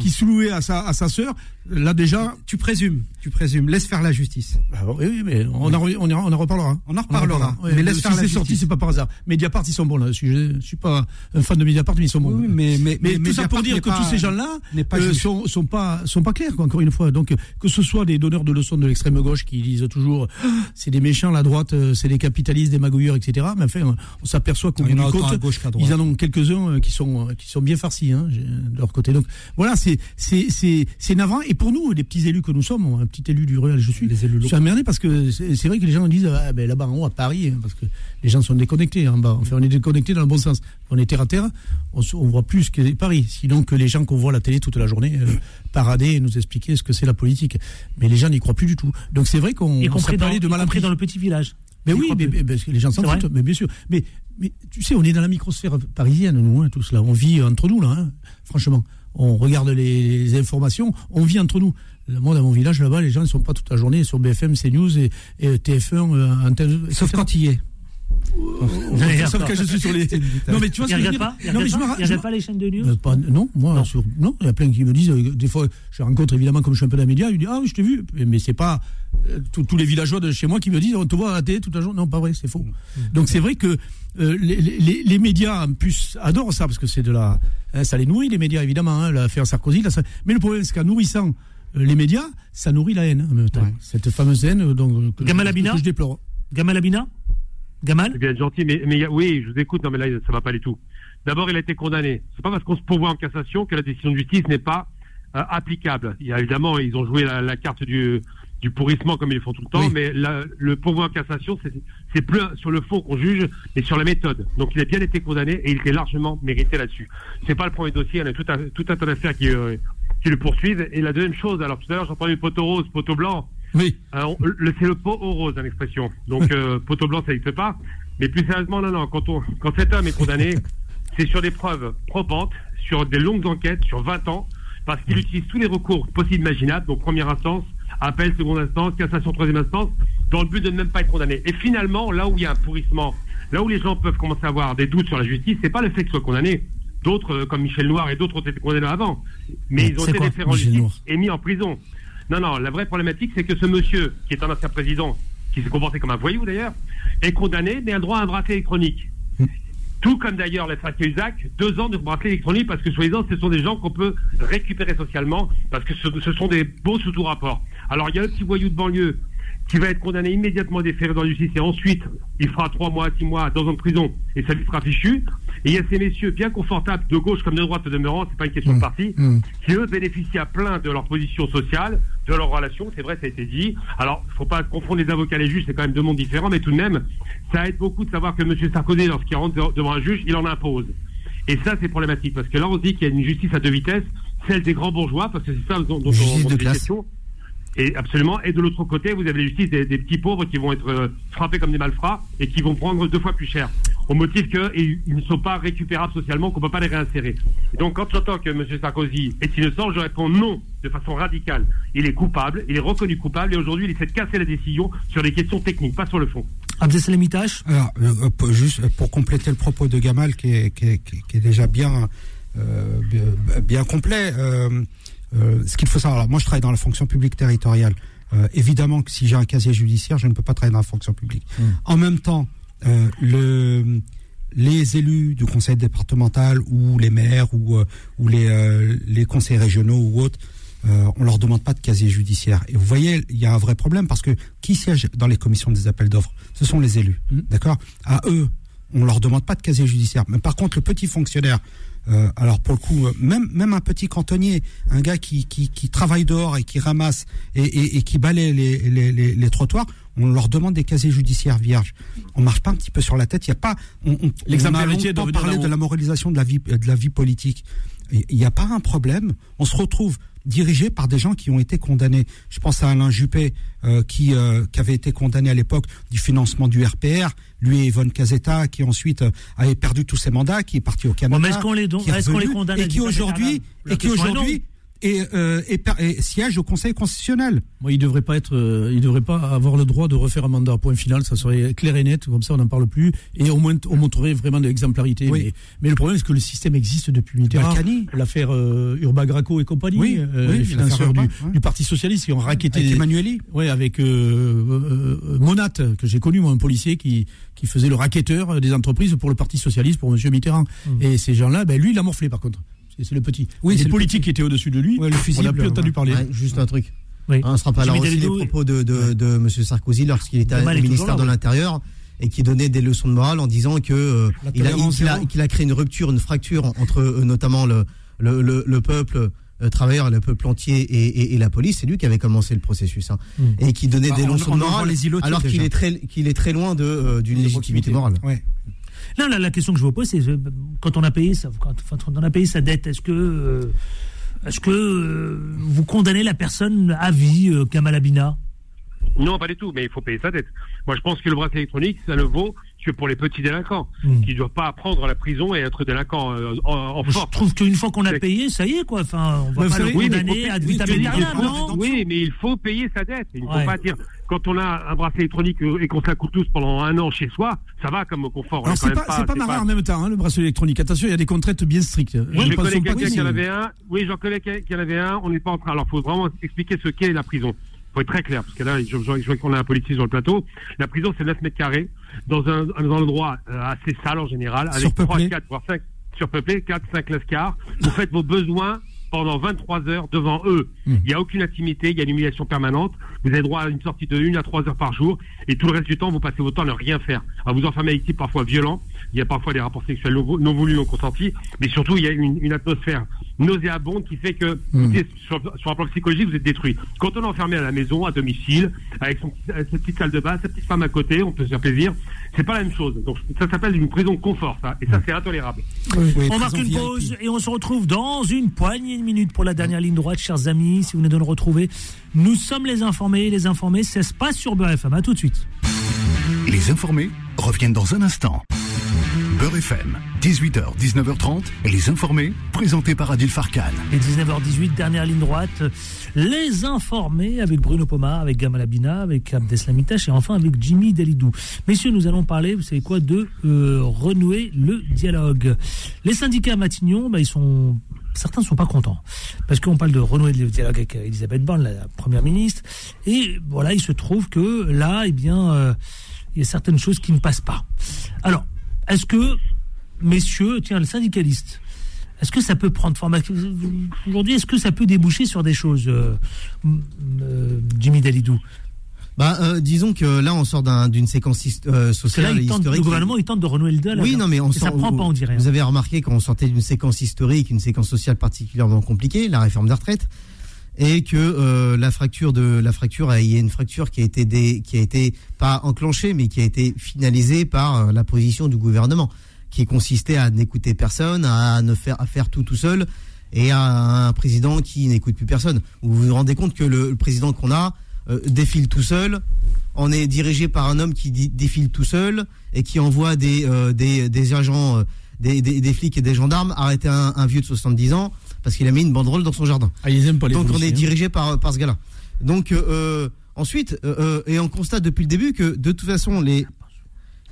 qui sous-louait à sa, à sa sœur. Là, déjà. Tu présumes, tu présumes. Laisse faire la justice. Ah, oui, oui, mais on en, on en, on en reparlera. On en reparlera. Oui, Mais laisse si faire la c'est sorti, justice. c'est pas par hasard. Mediapart, ils sont bons là-dessus. Je, je suis pas un fan de Mediapart, mais ils sont bons. Oui, mais, mais, Mais, tout ça pour dire que pas- tous ces gens-là euh, sont, sont pas sont pas clairs quoi, encore une fois. Donc que ce soit des donneurs de leçons de l'extrême gauche qui disent toujours Ah, c'est des méchants la droite, euh, c'est des capitalistes, des magouilleurs, etc. Mais enfin, on, on s'aperçoit qu'au bout du compte, ils en ont quelques-uns euh, qui sont euh, qui sont bien farcis hein, de leur côté. Donc voilà, c'est c'est c'est c'est navrant. Et pour nous, les petits élus que nous sommes, un petit élu du rural, je suis, Les élus je suis emmerdé parce que c'est vrai que les gens disent ah, ben là-bas en haut à Paris, hein, parce que les gens sont déconnectés en bas. Enfin, on est déconnectés dans le bon sens. On est terre à terre, on, voit plus que Paris. Sinon que les gens qu'on voit à la télé toute la journée euh, parader et nous expliquer ce que c'est la politique. Mais les gens n'y croient plus du tout. Donc c'est vrai qu'on dans, parlé de mal appris. dans le petit village. Mais oui, mais, mais- les gens s'en foutent, mais bien sûr. Mais, mais tu sais, on est dans la microsphère parisienne, nous, hein, tous là. On vit entre nous, là, hein, franchement. On regarde les, les informations, on vit entre nous. Moi, dans mon village, là-bas, les gens ne sont pas toute la journée sur BFM, CNews et, et TF1. euh, antenne, Sauf etc. quand il y est. Sauf quand je suis sur les. Non, mais tu vois Il ce que je veux regarde dire pas Il Non, regarde je me pas Il regarde les chaînes de news Euh, pas- non, moi, sur- non, il y a plein qui me disent, euh, des fois, je rencontre évidemment, comme je suis un peu dans les médias, ils me disent, ah, oui, je t'ai vu, mais c'est pas euh, tous les villageois de chez moi qui me disent, on te voit à la télé toute la journée. Non, pas vrai, c'est faux. Donc c'est vrai que euh, les, les- les médias, en plus, adorent ça, parce que c'est de la. hein, ça les nourrit, les médias, évidemment, hein, l'affaire Sarkozy. là, ça- mais le problème, c'est qu'en nourrissant euh, les médias, ça nourrit la haine en même temps. Cette fameuse haine euh, donc, euh, que, que je déplore. Gamal Abina Gamal C'est bien gentil, mais, mais oui, je vous écoute, non mais là, ça va pas du tout. D'abord, il a été condamné. C'est pas parce qu'on se pourvoit en cassation que la décision de justice n'est pas euh, applicable. Il y a évidemment, ils ont joué la, la carte du, du pourrissement comme ils le font tout le temps, Oui. mais la- le pourvoi en cassation, c'est c'est plus sur le fond qu'on juge, mais sur la méthode. Donc, il a bien été condamné et il était largement mérité là-dessus. C'est pas le premier dossier, on a tout un, tout un tas d'affaires qui, euh, qui le poursuivent. Et la deuxième chose, alors tout à l'heure, j'ai entendu poteau rose, poteau blanc. Oui. Alors, le- c'est le pot au rose, hein, l'expression. Donc, euh, poteau blanc, ça n'existe pas. Mais plus sérieusement, non, non. Quand, on, quand cet homme est condamné, c'est sur des preuves probantes, sur des longues enquêtes, sur 20 ans, parce qu'il utilise tous les recours possibles imaginables, donc première instance, appel, seconde instance, cassation, troisième instance, dans le but de ne même pas être condamné. Et finalement, là où il y a un pourrissement, là où les gens peuvent commencer à avoir des doutes sur la justice, c'est pas le fait qu'ils soient condamnés. D'autres, euh, comme Michel Noir et d'autres, ont été condamnés avant. Mais ils ont été Noir et mis en prison. Non, non, la vraie problématique, c'est que ce monsieur, qui est un ancien président, qui s'est comporté comme un voyou d'ailleurs, est condamné, mais a le droit à un bracelet électronique. Tout comme d'ailleurs les frères Cahuzac, deux ans de bracelet électronique, parce que soi-disant, ce sont des gens qu'on peut récupérer socialement, parce que ce, sont des beaux sous tout rapport. Alors il y a un petit voyou de banlieue qui va être condamné immédiatement déféré dans la justice, et ensuite, il fera trois mois, six mois, dans un prison, et ça lui sera fichu. Et il y a ces messieurs bien confortables, de gauche comme de droite demeurant, c'est pas une question de parti, qui eux bénéficient à plein de leur position sociale, de leur relation, c'est vrai, ça a été dit. Alors, il faut pas confondre les avocats et les juges, c'est quand même deux mondes différents, mais tout de même, ça aide beaucoup de savoir que M. Sarkozy, lorsqu'il rentre de- devant un juge, il en impose. Et ça, c'est problématique, parce que là, on se dit qu'il y a une justice à deux vitesses, celle des grands bourgeois, parce que c'est ça dont, dont Justice on, dont de classe. question. Et absolument. Et de l'autre côté, vous avez la justice des, des petits pauvres qui vont être euh, frappés comme des malfrats et qui vont prendre deux fois plus cher. Au motif qu'ils ne sont pas récupérables socialement, qu'on ne peut pas les réinsérer. Et donc, quand j'entends que M. Sarkozy est innocent, je réponds non, de façon radicale. Il est coupable, il est reconnu coupable, et aujourd'hui, il essaie de casser la décision sur des questions techniques, pas sur le fond. Abdessalem Itache Alors, euh, pour- juste pour compléter le propos de Gamal, qui est, qui est- qui est- déjà bien, euh, bien, bien complet, euh, euh, ce qu'il faut savoir, alors moi je travaille dans la fonction publique territoriale. Euh, évidemment que si j'ai un casier judiciaire, je ne peux pas travailler dans la fonction publique. En même temps, euh, le, les élus du conseil départemental ou les maires ou, euh, ou les, euh, les conseils régionaux ou autres, euh, on leur demande pas de casier judiciaire. Et vous voyez, il y a un vrai problème parce que qui siège dans les commissions des appels d'offres? Ce sont les élus, d'accord? À eux, on leur demande pas de casier judiciaire. Mais par contre, le petit fonctionnaire, euh, alors pour le coup, euh, même même un petit cantonnier, un gars qui qui, qui travaille dehors et qui ramasse et, et, et qui balaye les, les, les, les trottoirs, on leur demande des casiers judiciaires vierges. On marche pas un petit peu sur la tête. Il y a pas. On, on, on venir parlé d'en de la moralisation de la vie de la vie politique. Il n'y a pas un problème. On se retrouve dirigé par des gens qui ont été condamnés. Je pense à Alain Juppé, euh, qui, euh, qui avait été condamné à l'époque du financement du RPR. Lui et Yvonne Casetta, qui ensuite euh, avait perdu tous ses mandats, qui est parti au Canada. mais est-ce qu'on les don- est les condamne et qui et aujourd'hui est, euh, per- est- siège au Conseil constitutionnel. Moi, il devrait pas être, euh, il devrait pas avoir le droit de refaire un mandat. Point final, ça serait clair et net. Comme ça, on n'en parle plus. Et au moins, on montrerait vraiment de l'exemplarité. Oui. Mais, mais le problème, c'est que le système existe depuis Mitterrand. L'affaire euh, Urba Graco et compagnie. Oui, euh, oui, les financeurs Urba, du, ouais. du Parti socialiste qui ont raquetté. Avec Emmanueli. Ouais, avec euh, euh, Monat, que j'ai connu, moi, un policier qui, qui faisait le racketteur des entreprises pour le Parti socialiste, pour Monsieur Mitterrand. Et ces gens-là, ben lui, il a morflé par contre. C'est le petit. Oui, c'est les le politiques qui étaient au-dessus de lui, Ouais, le on n'a fusible, plus entendu ouais. parler. Ouais, juste un truc. Oui. Hein, on se rappelle Jimmy aussi les propos de, de, de M. Sarkozy lorsqu'il était au ministère là, de l'Intérieur et qui donnait des leçons de morale en disant que euh, il, a, qu'il a- qu'il a créé une rupture, une fracture entre euh, notamment le, le, le, le peuple euh, travailleur, le peuple entier et, et, et la police. C'est lui qui avait commencé le processus hein, et qui donnait Bah, des on- leçons on de morale les îlots alors qu'il est très qu'il est très loin de euh, d'une légitimité morale. Ouais. Non, la, question que je vous pose, c'est euh, quand on a payé sa, quand, on a payé sa dette, est-ce que, euh, est-ce que euh, vous condamnez la personne à vie, Kamal Abina Non, pas du tout, mais il faut payer sa dette. Moi, je pense que le bracelet électronique, ça ne vaut que pour les petits délinquants, qui ne doivent pas apprendre la prison et être délinquants euh, en, en Je trouve qu'une fois qu'on a payé, ça y est, quoi. Enfin, on va Mais pas le oui, mais condamner à oui, il Oui, mais il faut payer sa dette. Il ne faut pas dire quand on a un bracelet électronique et qu'on se la tous pendant un an chez soi, ça va comme confort. On Alors c'est pas, pas marrant en même temps, hein, le bracelet électronique. Attention, il y a des contraintes bien strictes. Oui, Je je pense connais quelqu'un que- qui en avait un. Oui, j'en connais quelqu'un qui en avait un. On n'est pas en train. Alors, faut vraiment expliquer ce qu'est la prison. Faut être très clair, parce que là, je, je, je vois qu'on a un policier sur le plateau. La prison, c'est 9 mètres carrés, dans un, un endroit euh, assez sale en général, avec Surpeuplé. 3, 4, voire 5 surpeuplés, 4, 5 lascars. Vous faites vos besoins pendant 23 heures devant eux. Hmm. Il n'y a aucune intimité, il y a une humiliation permanente. Vous avez droit à une sortie de 1 à 3 heures par jour, et tout le reste du temps, vous passez votre temps à ne rien faire. À vous enfermer avec types parfois violents, il y a parfois des rapports sexuels non, non voulus, non consentis, mais surtout, il y a une, une atmosphère nauséabonde qui fait que, Hmm. sur, sur un plan psychologique, vous êtes détruit. Quand on est enfermé à la maison, à domicile, avec son, sa petite salle de bain, sa petite femme à côté, on peut se faire plaisir, c'est pas la même chose. Donc, ça s'appelle une prison confort, ça, et ça, c'est intolérable. On marque une pause et on se retrouve dans une poignée de minutes pour la dernière ligne droite, chers amis. Si vous venez de nous retrouver, nous sommes les informés. Les informés, ça se passe sur Beurre FM. À tout de suite. Les informés reviennent dans un instant. FM, 18h, 19h30, les informés, présentés par Adil Farkan. Et 19h18, dernière ligne droite. Les informés avec Bruno Pomar, avec Gamal Abina, avec Abdeslamitash et enfin avec Jimmy Dalidou. Messieurs, nous allons parler, vous savez quoi, de euh, renouer le dialogue. Les syndicats à Matignon, bah, ils sont certains ne sont pas contents parce qu'on parle de renouer le dialogue avec Elisabeth Borne, la première ministre, et voilà, il se trouve que là, eh bien, euh, il y a certaines choses qui ne passent pas. Alors, est-ce que, messieurs, tiens, le syndicaliste, est-ce que ça peut prendre forme? Aujourd'hui, est-ce que ça peut déboucher sur des choses, euh, euh, Jimmy Dalidou? Bah, euh, disons que là, on sort d'un- d'une séquence hist- euh, sociale là, il tente, historique. le gouvernement, il tente de renouer le dialogue. Oui, non, mais on Et ça sort- prend pas, on dirait. Vous avez remarqué qu'on sortait d'une séquence historique, une séquence sociale particulièrement compliquée, la réforme des retraites, et que euh, la fracture de la fracture, il y a une fracture qui a été qui a été pas enclenchée, mais qui a été finalisée par euh, la position du gouvernement, qui consistait à n'écouter personne, à ne faire à faire tout tout seul, et à un président qui n'écoute plus personne. Vous vous rendez compte que le, le président qu'on a euh, défile tout seul. On est dirigé par un homme qui défile tout seul et qui envoie des, euh, des, des agents, euh, des, des, des flics et des gendarmes arrêter un, un vieux de 70 ans parce qu'il a mis une banderole dans son jardin. Ah, ils aiment pas les Donc on est hein. dirigé par, par ce gars-là. Donc euh, euh, ensuite, euh, et on constate depuis le début que de toute façon, les,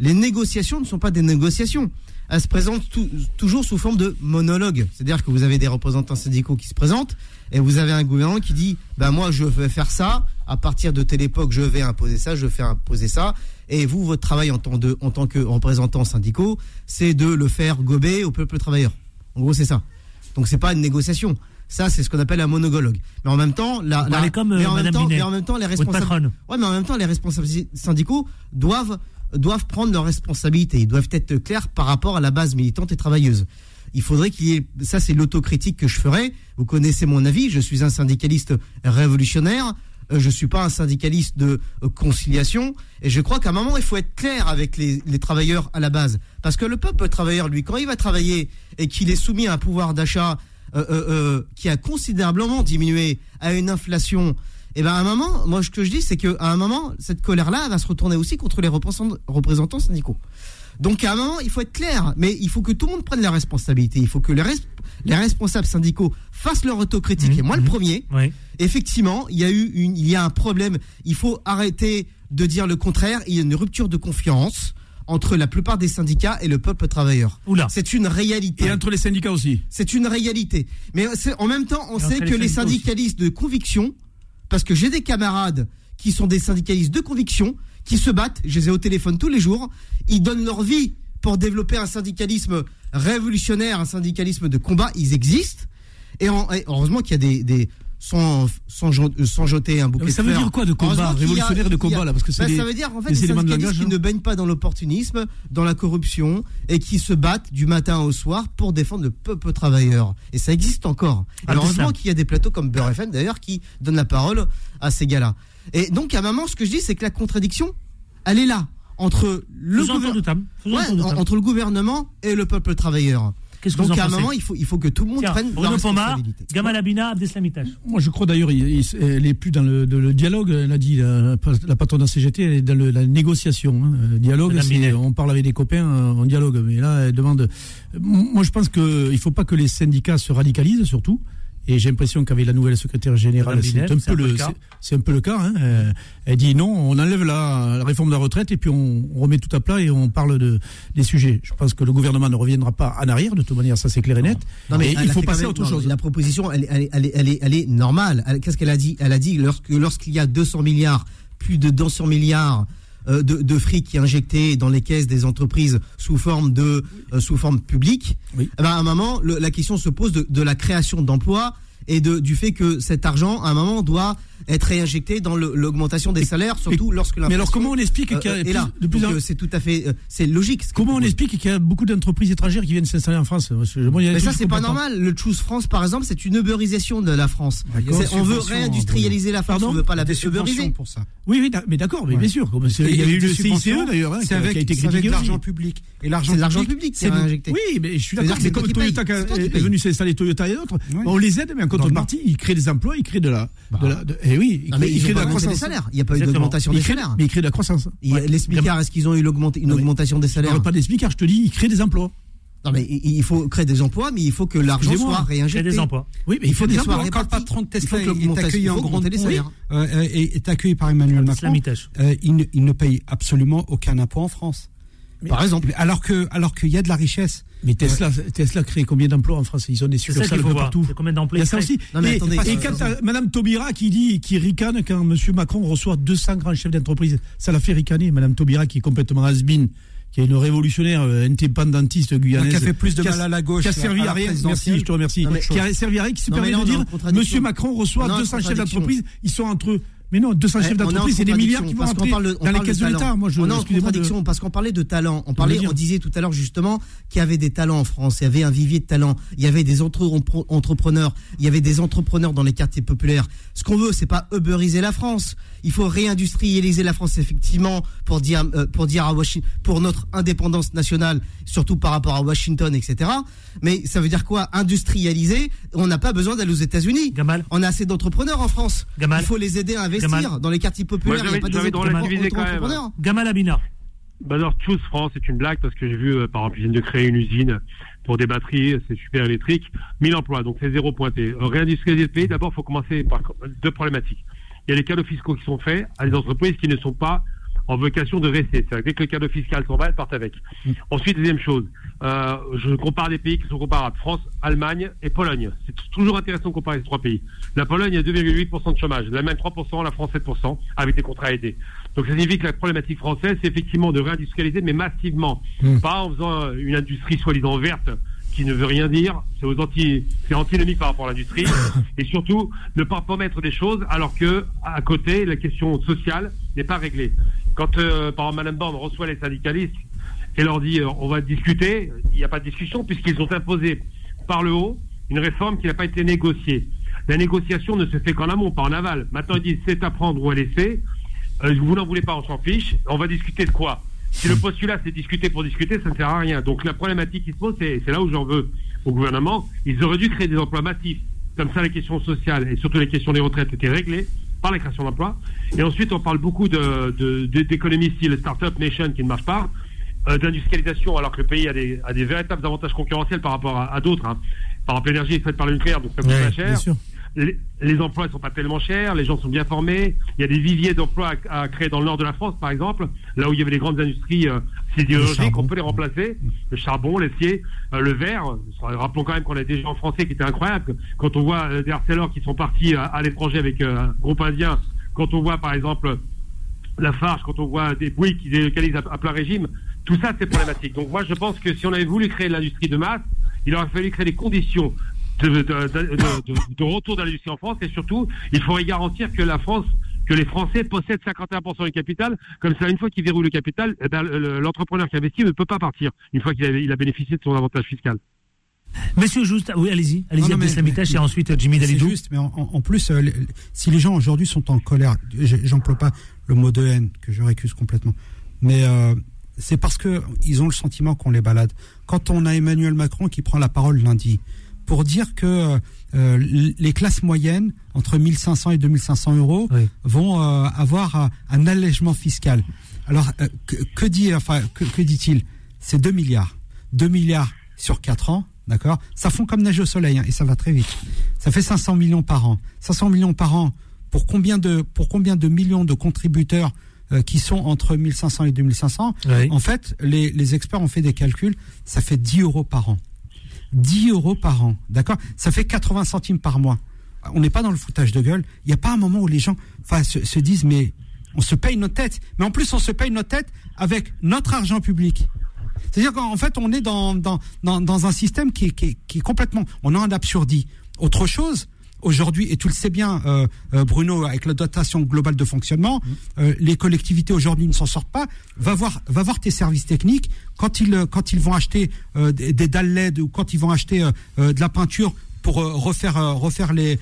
les négociations ne sont pas des négociations. Elles se présentent tou- toujours sous forme de monologue. C'est-à-dire que vous avez des représentants syndicaux qui se présentent et vous avez un gouvernement qui dit ben moi je vais faire ça à partir de telle époque je vais imposer ça je vais faire imposer ça et vous votre travail en tant, de, en tant que représentants syndicaux c'est de le faire gober au peuple travailleur en gros c'est ça donc c'est pas une négociation. Ça c'est ce qu'on appelle un monologue. Mais en même temps la, Vous la- parlez comme, euh, mais en même temps, Binet, mais en même temps les responsables patronne. ouais mais en même temps les responsables syndicaux doivent doivent prendre leurs responsabilités. Ils doivent être clairs par rapport à la base militante et travailleuse. Il faudrait qu'il y ait, ça c'est l'autocritique que je ferai. Vous connaissez mon avis, je suis un syndicaliste révolutionnaire, je suis pas un syndicaliste de euh, conciliation, et je crois qu'à un moment il faut être clair avec les, les travailleurs à la base, parce que le peuple travailleur, lui, quand il va travailler et qu'il est soumis à un pouvoir d'achat euh, euh, euh, qui a considérablement diminué, à une inflation, et ben à un moment, moi ce que je dis c'est qu'à un moment cette colère-là va se retourner aussi contre les représentants syndicaux. Donc à un moment, il faut être clair, mais il faut que tout le monde prenne la responsabilité. Il faut que les, res- les responsables syndicaux fassent leur autocritique. Et moi, le premier, Oui. Effectivement, il y a eu une, il y a un problème. Il faut arrêter de dire le contraire. Il y a une rupture de confiance entre la plupart des syndicats et le peuple travailleur. Oula. C'est une réalité. Et entre les syndicats aussi. C'est une réalité. Mais en même temps, on Et sait que les les syndicats aussi. syndicalistes de conviction, parce que j'ai des camarades qui sont des syndicalistes de conviction, qui se battent, je les ai au téléphone tous les jours, ils donnent leur vie pour développer un syndicalisme révolutionnaire, un syndicalisme de combat, ils existent. Et, en- et heureusement qu'il y a des... des sans, sans, jen- sans jeter un bouquet Mais ça de veut dire quoi de combat? Heureusement a- révolutionnaire de a- combat là Parce que c'est Bah, ça veut dire en fait des des éléments de langage. qui hein. ne baignent pas dans l'opportunisme, dans la corruption et qui se battent du matin au soir pour défendre le peuple travailleur. Et ça existe encore. Ah, heureusement ça. qu'il y a des plateaux comme Beurre FM d'ailleurs qui donnent la parole à ces gars-là. Et donc à un moment, ce que je dis, c'est que la contradiction, elle est là le Ouais, entre le gouvernement et le peuple travailleur. Qu'est-ce que Donc vous en à un pensez moment, il faut, il faut que tout le monde Tiens, prenne Bruno leur Pomar, responsabilité. Gamal Abina, Abdeslamitash. Moi, je crois d'ailleurs, il- il- elle est plus dans le, de- le dialogue. Elle a dit la, la patronne de la CGT, elle est dans le- la négociation. hein. Dialogue, Madame c'est- Binet. on parle avec des copains, euh, on dialogue. Mais là, elle demande. Moi, je pense que il faut pas que les syndicats se radicalisent, surtout. Et j'ai l'impression qu'avec la nouvelle secrétaire générale, c'est un, peu le, c'est- un peu le cas. hein. Euh, Elle dit non, on enlève la, la réforme de la retraite et puis on, on remet tout à plat et on parle de, des sujets. Je pense que le gouvernement ne reviendra pas en arrière, de toute manière, ça c'est clair et net. Non, mais et il faut passer même- à autre non, chose. La proposition, elle, elle, elle, elle est, elle est normale. Qu'est-ce qu'elle a dit? Elle a dit lorsque lorsqu'il y a 200 milliards, plus de 200 milliards de, de fric qui est injecté dans les caisses des entreprises sous forme de euh, sous forme publique, Oui. eh ben, à un moment, le- la question se pose de, de la création d'emplois et de, du fait que cet argent, à un moment, doit être réinjecté dans l'augmentation des salaires, surtout lorsque Mais alors comment on explique qu'il y a euh, là. de plus Donc, en- euh, c'est tout à fait, euh, c'est logique. ce Comment on propose. explique qu'il y a beaucoup d'entreprises étrangères qui viennent s'installer en France? A Mais ça, c'est pas normal. Le Choose France, par exemple, c'est une ubérisation de la France. On veut réindustrialiser la France, Pardon on veut pas la ubériser. pour ça. Oui, oui, mais d'accord, mais Ouais. bien sûr. Il y Et- et eu le CICE d'ailleurs, hein, qui, a- a été c'est avec critiqué de l'argent public. Et l'argent C'est de l'argent public, c'est injecté. Oui, mais je suis d'accord. c'est comme. Toyota qui est venu s'installer Toyota et d'autres, Oui. on les aide, mais en contrepartie, ils créent des emplois, ils créent de la. Eh oui, Non, mais créent ont de la croissance. salaires. Il n'y a pas eu d'augmentation Mais des salaires. Mais ils créent de la croissance. Il a- Les smicards, est-ce qu'ils ont eu une mais- augmentation des Je salaires parle pas des smicards, je te dis, ils créent des emplois. Non, mais il il faut créer des emplois, mais il faut que l'argent soit réinjecté. des emplois. Oui, mais il faut des qu'il soit emplois. Quand le patron de Il faut Tesla que est accueilli il en faut grande les salaires. euh, est, est accueilli par Emmanuel Macron, euh, il, ne, il ne paye absolument aucun impôt en France. Par exemple. Alors que alors qu'il y a de la richesse. Mais Tesla, Tesla crée combien d'emplois en France? Ils ont des succursales partout. C'est combien d'emplois Il y a ça aussi. Non, mais et attendez, et quand Madame Taubira qui dit, qui ricane quand Monsieur Macron reçoit 200 grands chefs d'entreprise, ça l'a fait ricaner. Madame Taubira qui est complètement has-been, qui est une révolutionnaire euh, indépendantiste guyanaise. Qui a fait plus de mal à la gauche Qui a à servi la à rien. Merci, je te remercie. Non, mais- qui a servi à rien, qui se permet de dire. Monsieur Macron reçoit On est en 200 chefs d'entreprise, ils sont entre. Mais non, 200 Ouais, chefs d'entreprise, c'est des milliards qui vont entrer parle de- on dans les caisses de talent. l'État. Moi, je, on est en de- contradiction parce qu'on parlait de talent. On parlait, on disait tout à l'heure justement qu'il y avait des talents en France. Il y avait un vivier de talents. Il y avait des entre- entrepreneurs. Il y avait des entrepreneurs dans les quartiers populaires. Ce qu'on veut, c'est pas uberiser la France. Il faut réindustrialiser la France effectivement pour dire euh, pour dire à Washington pour notre indépendance nationale, surtout par rapport à Washington, etc. Mais ça veut dire quoi? Industrialiser. On n'a pas besoin d'aller aux États-Unis. Gamal. On a assez d'entrepreneurs en France. Gamal. Il faut les aider à investir Gamal. dans les quartiers populaires. Moi, il n'y a pas des entrepreneurs. Gamal Abina. Bah alors, Choose France, c'est une blague parce que j'ai vu, euh, par exemple, ils viennent de créer une usine pour des batteries, c'est super électrique, 1000 emplois, donc c'est zéro pointé. Euh, Réindustrialiser le pays, d'abord, il faut commencer par deux problématiques. Il y a les cadeaux fiscaux qui sont faits à des entreprises qui ne sont pas en vocation de rester. C'est-à-dire que dès que le cadeau fiscal s'en va, elles partent avec. Ensuite, deuxième chose, euh, je compare des pays qui sont comparables. France, Allemagne et Pologne. C'est toujours intéressant de comparer ces trois pays. La Pologne a 2,8% de chômage, l'Allemagne 3%, la France 7%, avec des contrats aidés. Donc ça signifie que la problématique française, c'est effectivement de réindustrialiser, mais massivement. Pas en faisant euh, une industrie soi-disant verte qui ne veut rien dire, c'est aux anti, c'est antinomique par rapport à l'industrie, et surtout ne pas promettre des choses alors que à côté la question sociale n'est pas réglée. Quand euh, par Madame Borne reçoit les syndicalistes et leur dit euh, on va discuter, il n'y a pas de discussion puisqu'ils ont imposé par le haut une réforme qui n'a pas été négociée. La négociation ne se fait qu'en amont, pas en aval. Maintenant ils disent c'est à prendre ou à laisser. Euh, vous n'en voulez pas, on s'en fiche. On va discuter de quoi? Si le postulat c'est discuter pour discuter, ça ne sert à rien. Donc la problématique qui se pose, c'est là où j'en veux au gouvernement. Ils auraient dû créer des emplois massifs. Comme ça, les questions sociales et surtout les questions des retraites étaient réglées par la création d'emplois. Et ensuite, on parle beaucoup de- de- de- d'économie style Startup Nation qui ne marche pas, euh, d'industrialisation alors que le pays a des, a des véritables avantages concurrentiels par rapport à, à d'autres. hein. Par exemple, l'énergie est faite par le nucléaire, donc ça coûte Ouais, pas cher. Les, les emplois ne sont pas tellement chers, les gens sont bien formés. Il y a des viviers d'emplois à, à créer dans le nord de la France, par exemple, là où il y avait les grandes industries euh, sidérurgiques, on peut les remplacer. Le charbon, l'acier, euh, le verre. Rappelons quand même qu'on a des gens français qui étaient incroyables. Quand on voit euh, des Arcelor qui sont partis à, à l'étranger avec euh, un groupe indien, quand on voit par exemple la farge, quand on voit des bruits qui délocalisent à, à plein régime, tout ça c'est problématique. Donc moi je pense que si on avait voulu créer l'industrie de masse, il aurait fallu créer les conditions de, de, de- de- retour de l'industrie en France et surtout il faudrait garantir que la France que les Français possèdent 51% du capital, comme ça, une fois qu'ils verrouillent le capital, eh ben, le- l'entrepreneur qui investit ne peut pas partir, une fois qu'il a, il a bénéficié de son avantage fiscal. Monsieur Juste, oui, allez-y, allez-y, Non, non, mais- Abdeslamitash et ensuite euh, Jimmy C'est Dalidou. juste, mais en, plus, euh, les- si les gens aujourd'hui sont en colère, je- j'emploie pas le mot de haine que je récuse complètement, mais euh, c'est parce que ils ont le sentiment qu'on les balade. Quand on a Emmanuel Macron qui prend la parole lundi pour dire que euh, les classes moyennes entre 1500 et 2500 euros vont euh, avoir euh, un allègement fiscal. Alors euh, que, que dit enfin que, que dit-il? C'est 2 milliards. 2 milliards sur 4 ans, d'accord? Ça fond comme neige au soleil hein, et ça va très vite. Ça fait 500 millions par an. 500 millions par an pour combien de pour combien de millions de contributeurs qui sont entre 1500 et 2500 En fait, les, les experts ont fait des calculs. Ça fait 10 euros par an. 10 euros par an, d'accord? Ça fait 80 centimes par mois. On n'est pas dans le foutage de gueule. Il n'y a pas un moment où les gens se, se disent mais on se paye notre tête. Mais en plus, on se paye notre tête avec notre argent public. C'est-à-dire qu'en fait, on est dans, dans, dans, dans un système qui est, qui, qui est complètement... On a un absurdie. Autre chose, aujourd'hui, et tu le sais bien, euh, euh, Bruno, avec la dotation globale de fonctionnement, euh, les collectivités aujourd'hui ne s'en sortent pas. Va voir, va voir tes services techniques quand ils quand ils vont acheter euh, des, des dalles LED ou quand ils vont acheter de la peinture pour refaire refaire les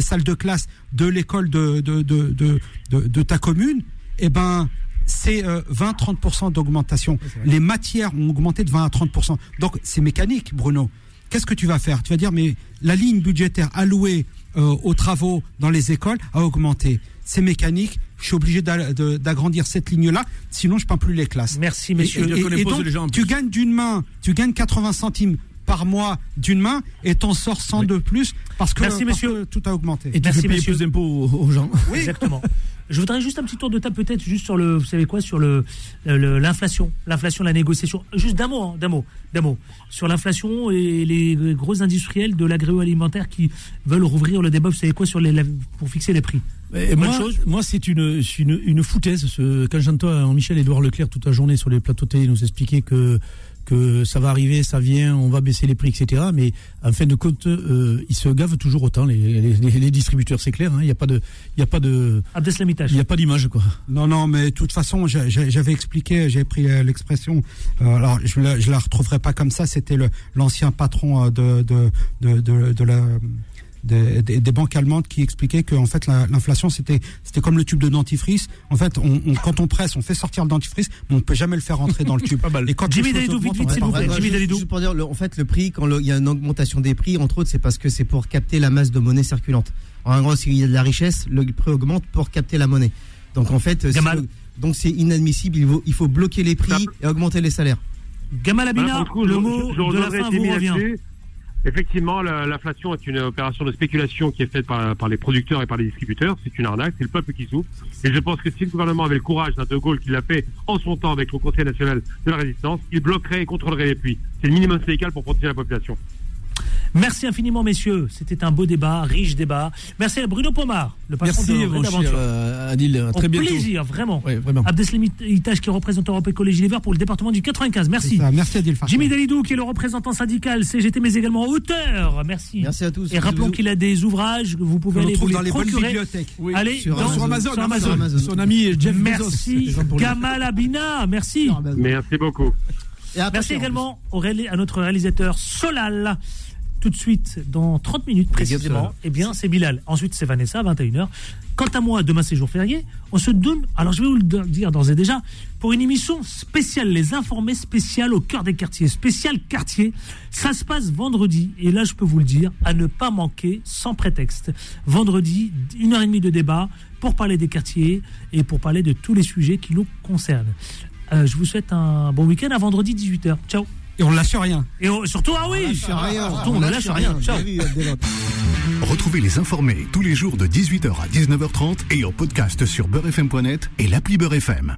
salles de classe de l'école de de, de de de de ta commune. Eh ben c'est euh, 20-30% d'augmentation. Les matières ont augmenté de 20 à 30%. Donc c'est mécanique, Bruno. Qu'est-ce que tu vas faire? Tu vas dire, mais la ligne budgétaire allouée euh, aux travaux dans les écoles a augmenté. C'est mécanique. Je suis obligé d'agrandir cette ligne-là, sinon je peins plus les classes. Merci, Et- messieurs. Et, et- et donc, tu gagnes d'une main, tu gagnes 80 centimes par mois d'une main et t'en sors 100 de plus parce que, Merci, parce messieurs. que tout a augmenté. Et tu Merci, fais payer plus d'impôts aux, aux gens. Exactement. Je voudrais juste un petit tour de table peut-être juste sur le, vous savez quoi, sur le l'inflation, l'inflation, la négociation. Juste d'un mot, hein, d'un mot, d'un mot sur l'inflation et les gros industriels de l'agroalimentaire qui veulent rouvrir le débat. Vous savez quoi sur les pour fixer les prix. Et moi, c'est une, c'est une, une foutaise. Ce, quand j'entends Michel-Édouard Leclerc toute la journée sur les plateaux télé nous expliquer que, que ça va arriver, ça vient, on va baisser les prix, etc. Mais en fin de compte, euh, ils se gavent toujours autant, les, les, les- distributeurs, c'est clair. hein. Il n'y a pas de, il y a pas de, il n'y a pas d'image, quoi. Non, non, mais de toute façon, j'avais expliqué, j'ai pris euh, l'expression. euh, alors, je la, je la retrouverai pas comme ça. C'était le l'ancien patron euh, de de de de, de la des, des- des banques allemandes qui expliquait que en fait la- l'inflation c'était c'était comme le tube de dentifrice. En fait, on, on- quand on presse, on fait sortir le dentifrice, mais on peut jamais le faire rentrer dans le tube. Et quand Jimmy les choses Dalidou, vite, vite, s'il vous plaît. Jimmy Dalidou. juste pour dire, le- en fait, le prix, quand il y a une augmentation des prix, entre autres, c'est parce que c'est pour capter la masse de monnaie circulante. En gros, s'il y a de la richesse, le prix augmente pour capter la monnaie. Donc en fait, si le- donc c'est inadmissible. Il faut, il faut bloquer les prix et augmenter les salaires. Gamal Abina, coup, le mot je- je de la fin Jimmy vous revient. Effectivement, la- l'inflation est une opération de spéculation qui est faite par, les producteurs et par les distributeurs. C'est une arnaque, c'est le peuple qui souffre. Et je pense que si le gouvernement avait le courage d'un De Gaulle qui l'a fait en son temps avec le Conseil national de la résistance, il bloquerait et contrôlerait les prix. C'est le minimum syndical pour protéger la population. Merci infiniment, messieurs. C'était un beau débat, riche débat. Merci à Bruno Pomar, le patron Merci, de mon cher Aventure. euh, Adil. À très Au bientôt. plaisir, vraiment. Ouais, vraiment. Abdeslam Itache qui représente Europe Écologie Les Verts pour le département du 95. Merci. Ça. Merci Adil Farka. Jimmy Dalidou qui est le représentant syndical CGT mais également auteur. Merci. Merci à tous. Et rappelons qu'il a des ouvrages que vous pouvez On aller trouve vous dans les bonnes bibliothèques. Oui. Allez Sur dans- Amazon. Amazon, sur Amazon. Amazon. Son ami Jeff Merci Gamal Abina, merci. Merci beaucoup. Et Merci également au à notre réalisateur Solal. Tout de suite, dans 30 minutes précisément, eh bien, c'est Bilal. Ensuite, c'est Vanessa, 21h. Quant à moi, demain, c'est jour férié. On se donne, alors je vais vous le dire d'ores et déjà, pour une émission spéciale, les informés spéciales au cœur des quartiers, spécial quartier. Ça se passe vendredi, et là, je peux vous le dire, à ne pas manquer sans prétexte. Vendredi, une heure et demie de débat pour parler des quartiers et pour parler de tous les sujets qui nous concernent. Euh, je vous souhaite un bon week-end à vendredi 18h. Ciao. Et on lâche rien. Et on- surtout, ah oui, lâche rien. surtout, on ne lâche rien. Retrouvez les informés tous les jours de 18h à 19h30 et en podcast sur beurrefm.net et l'appli Beurrefm.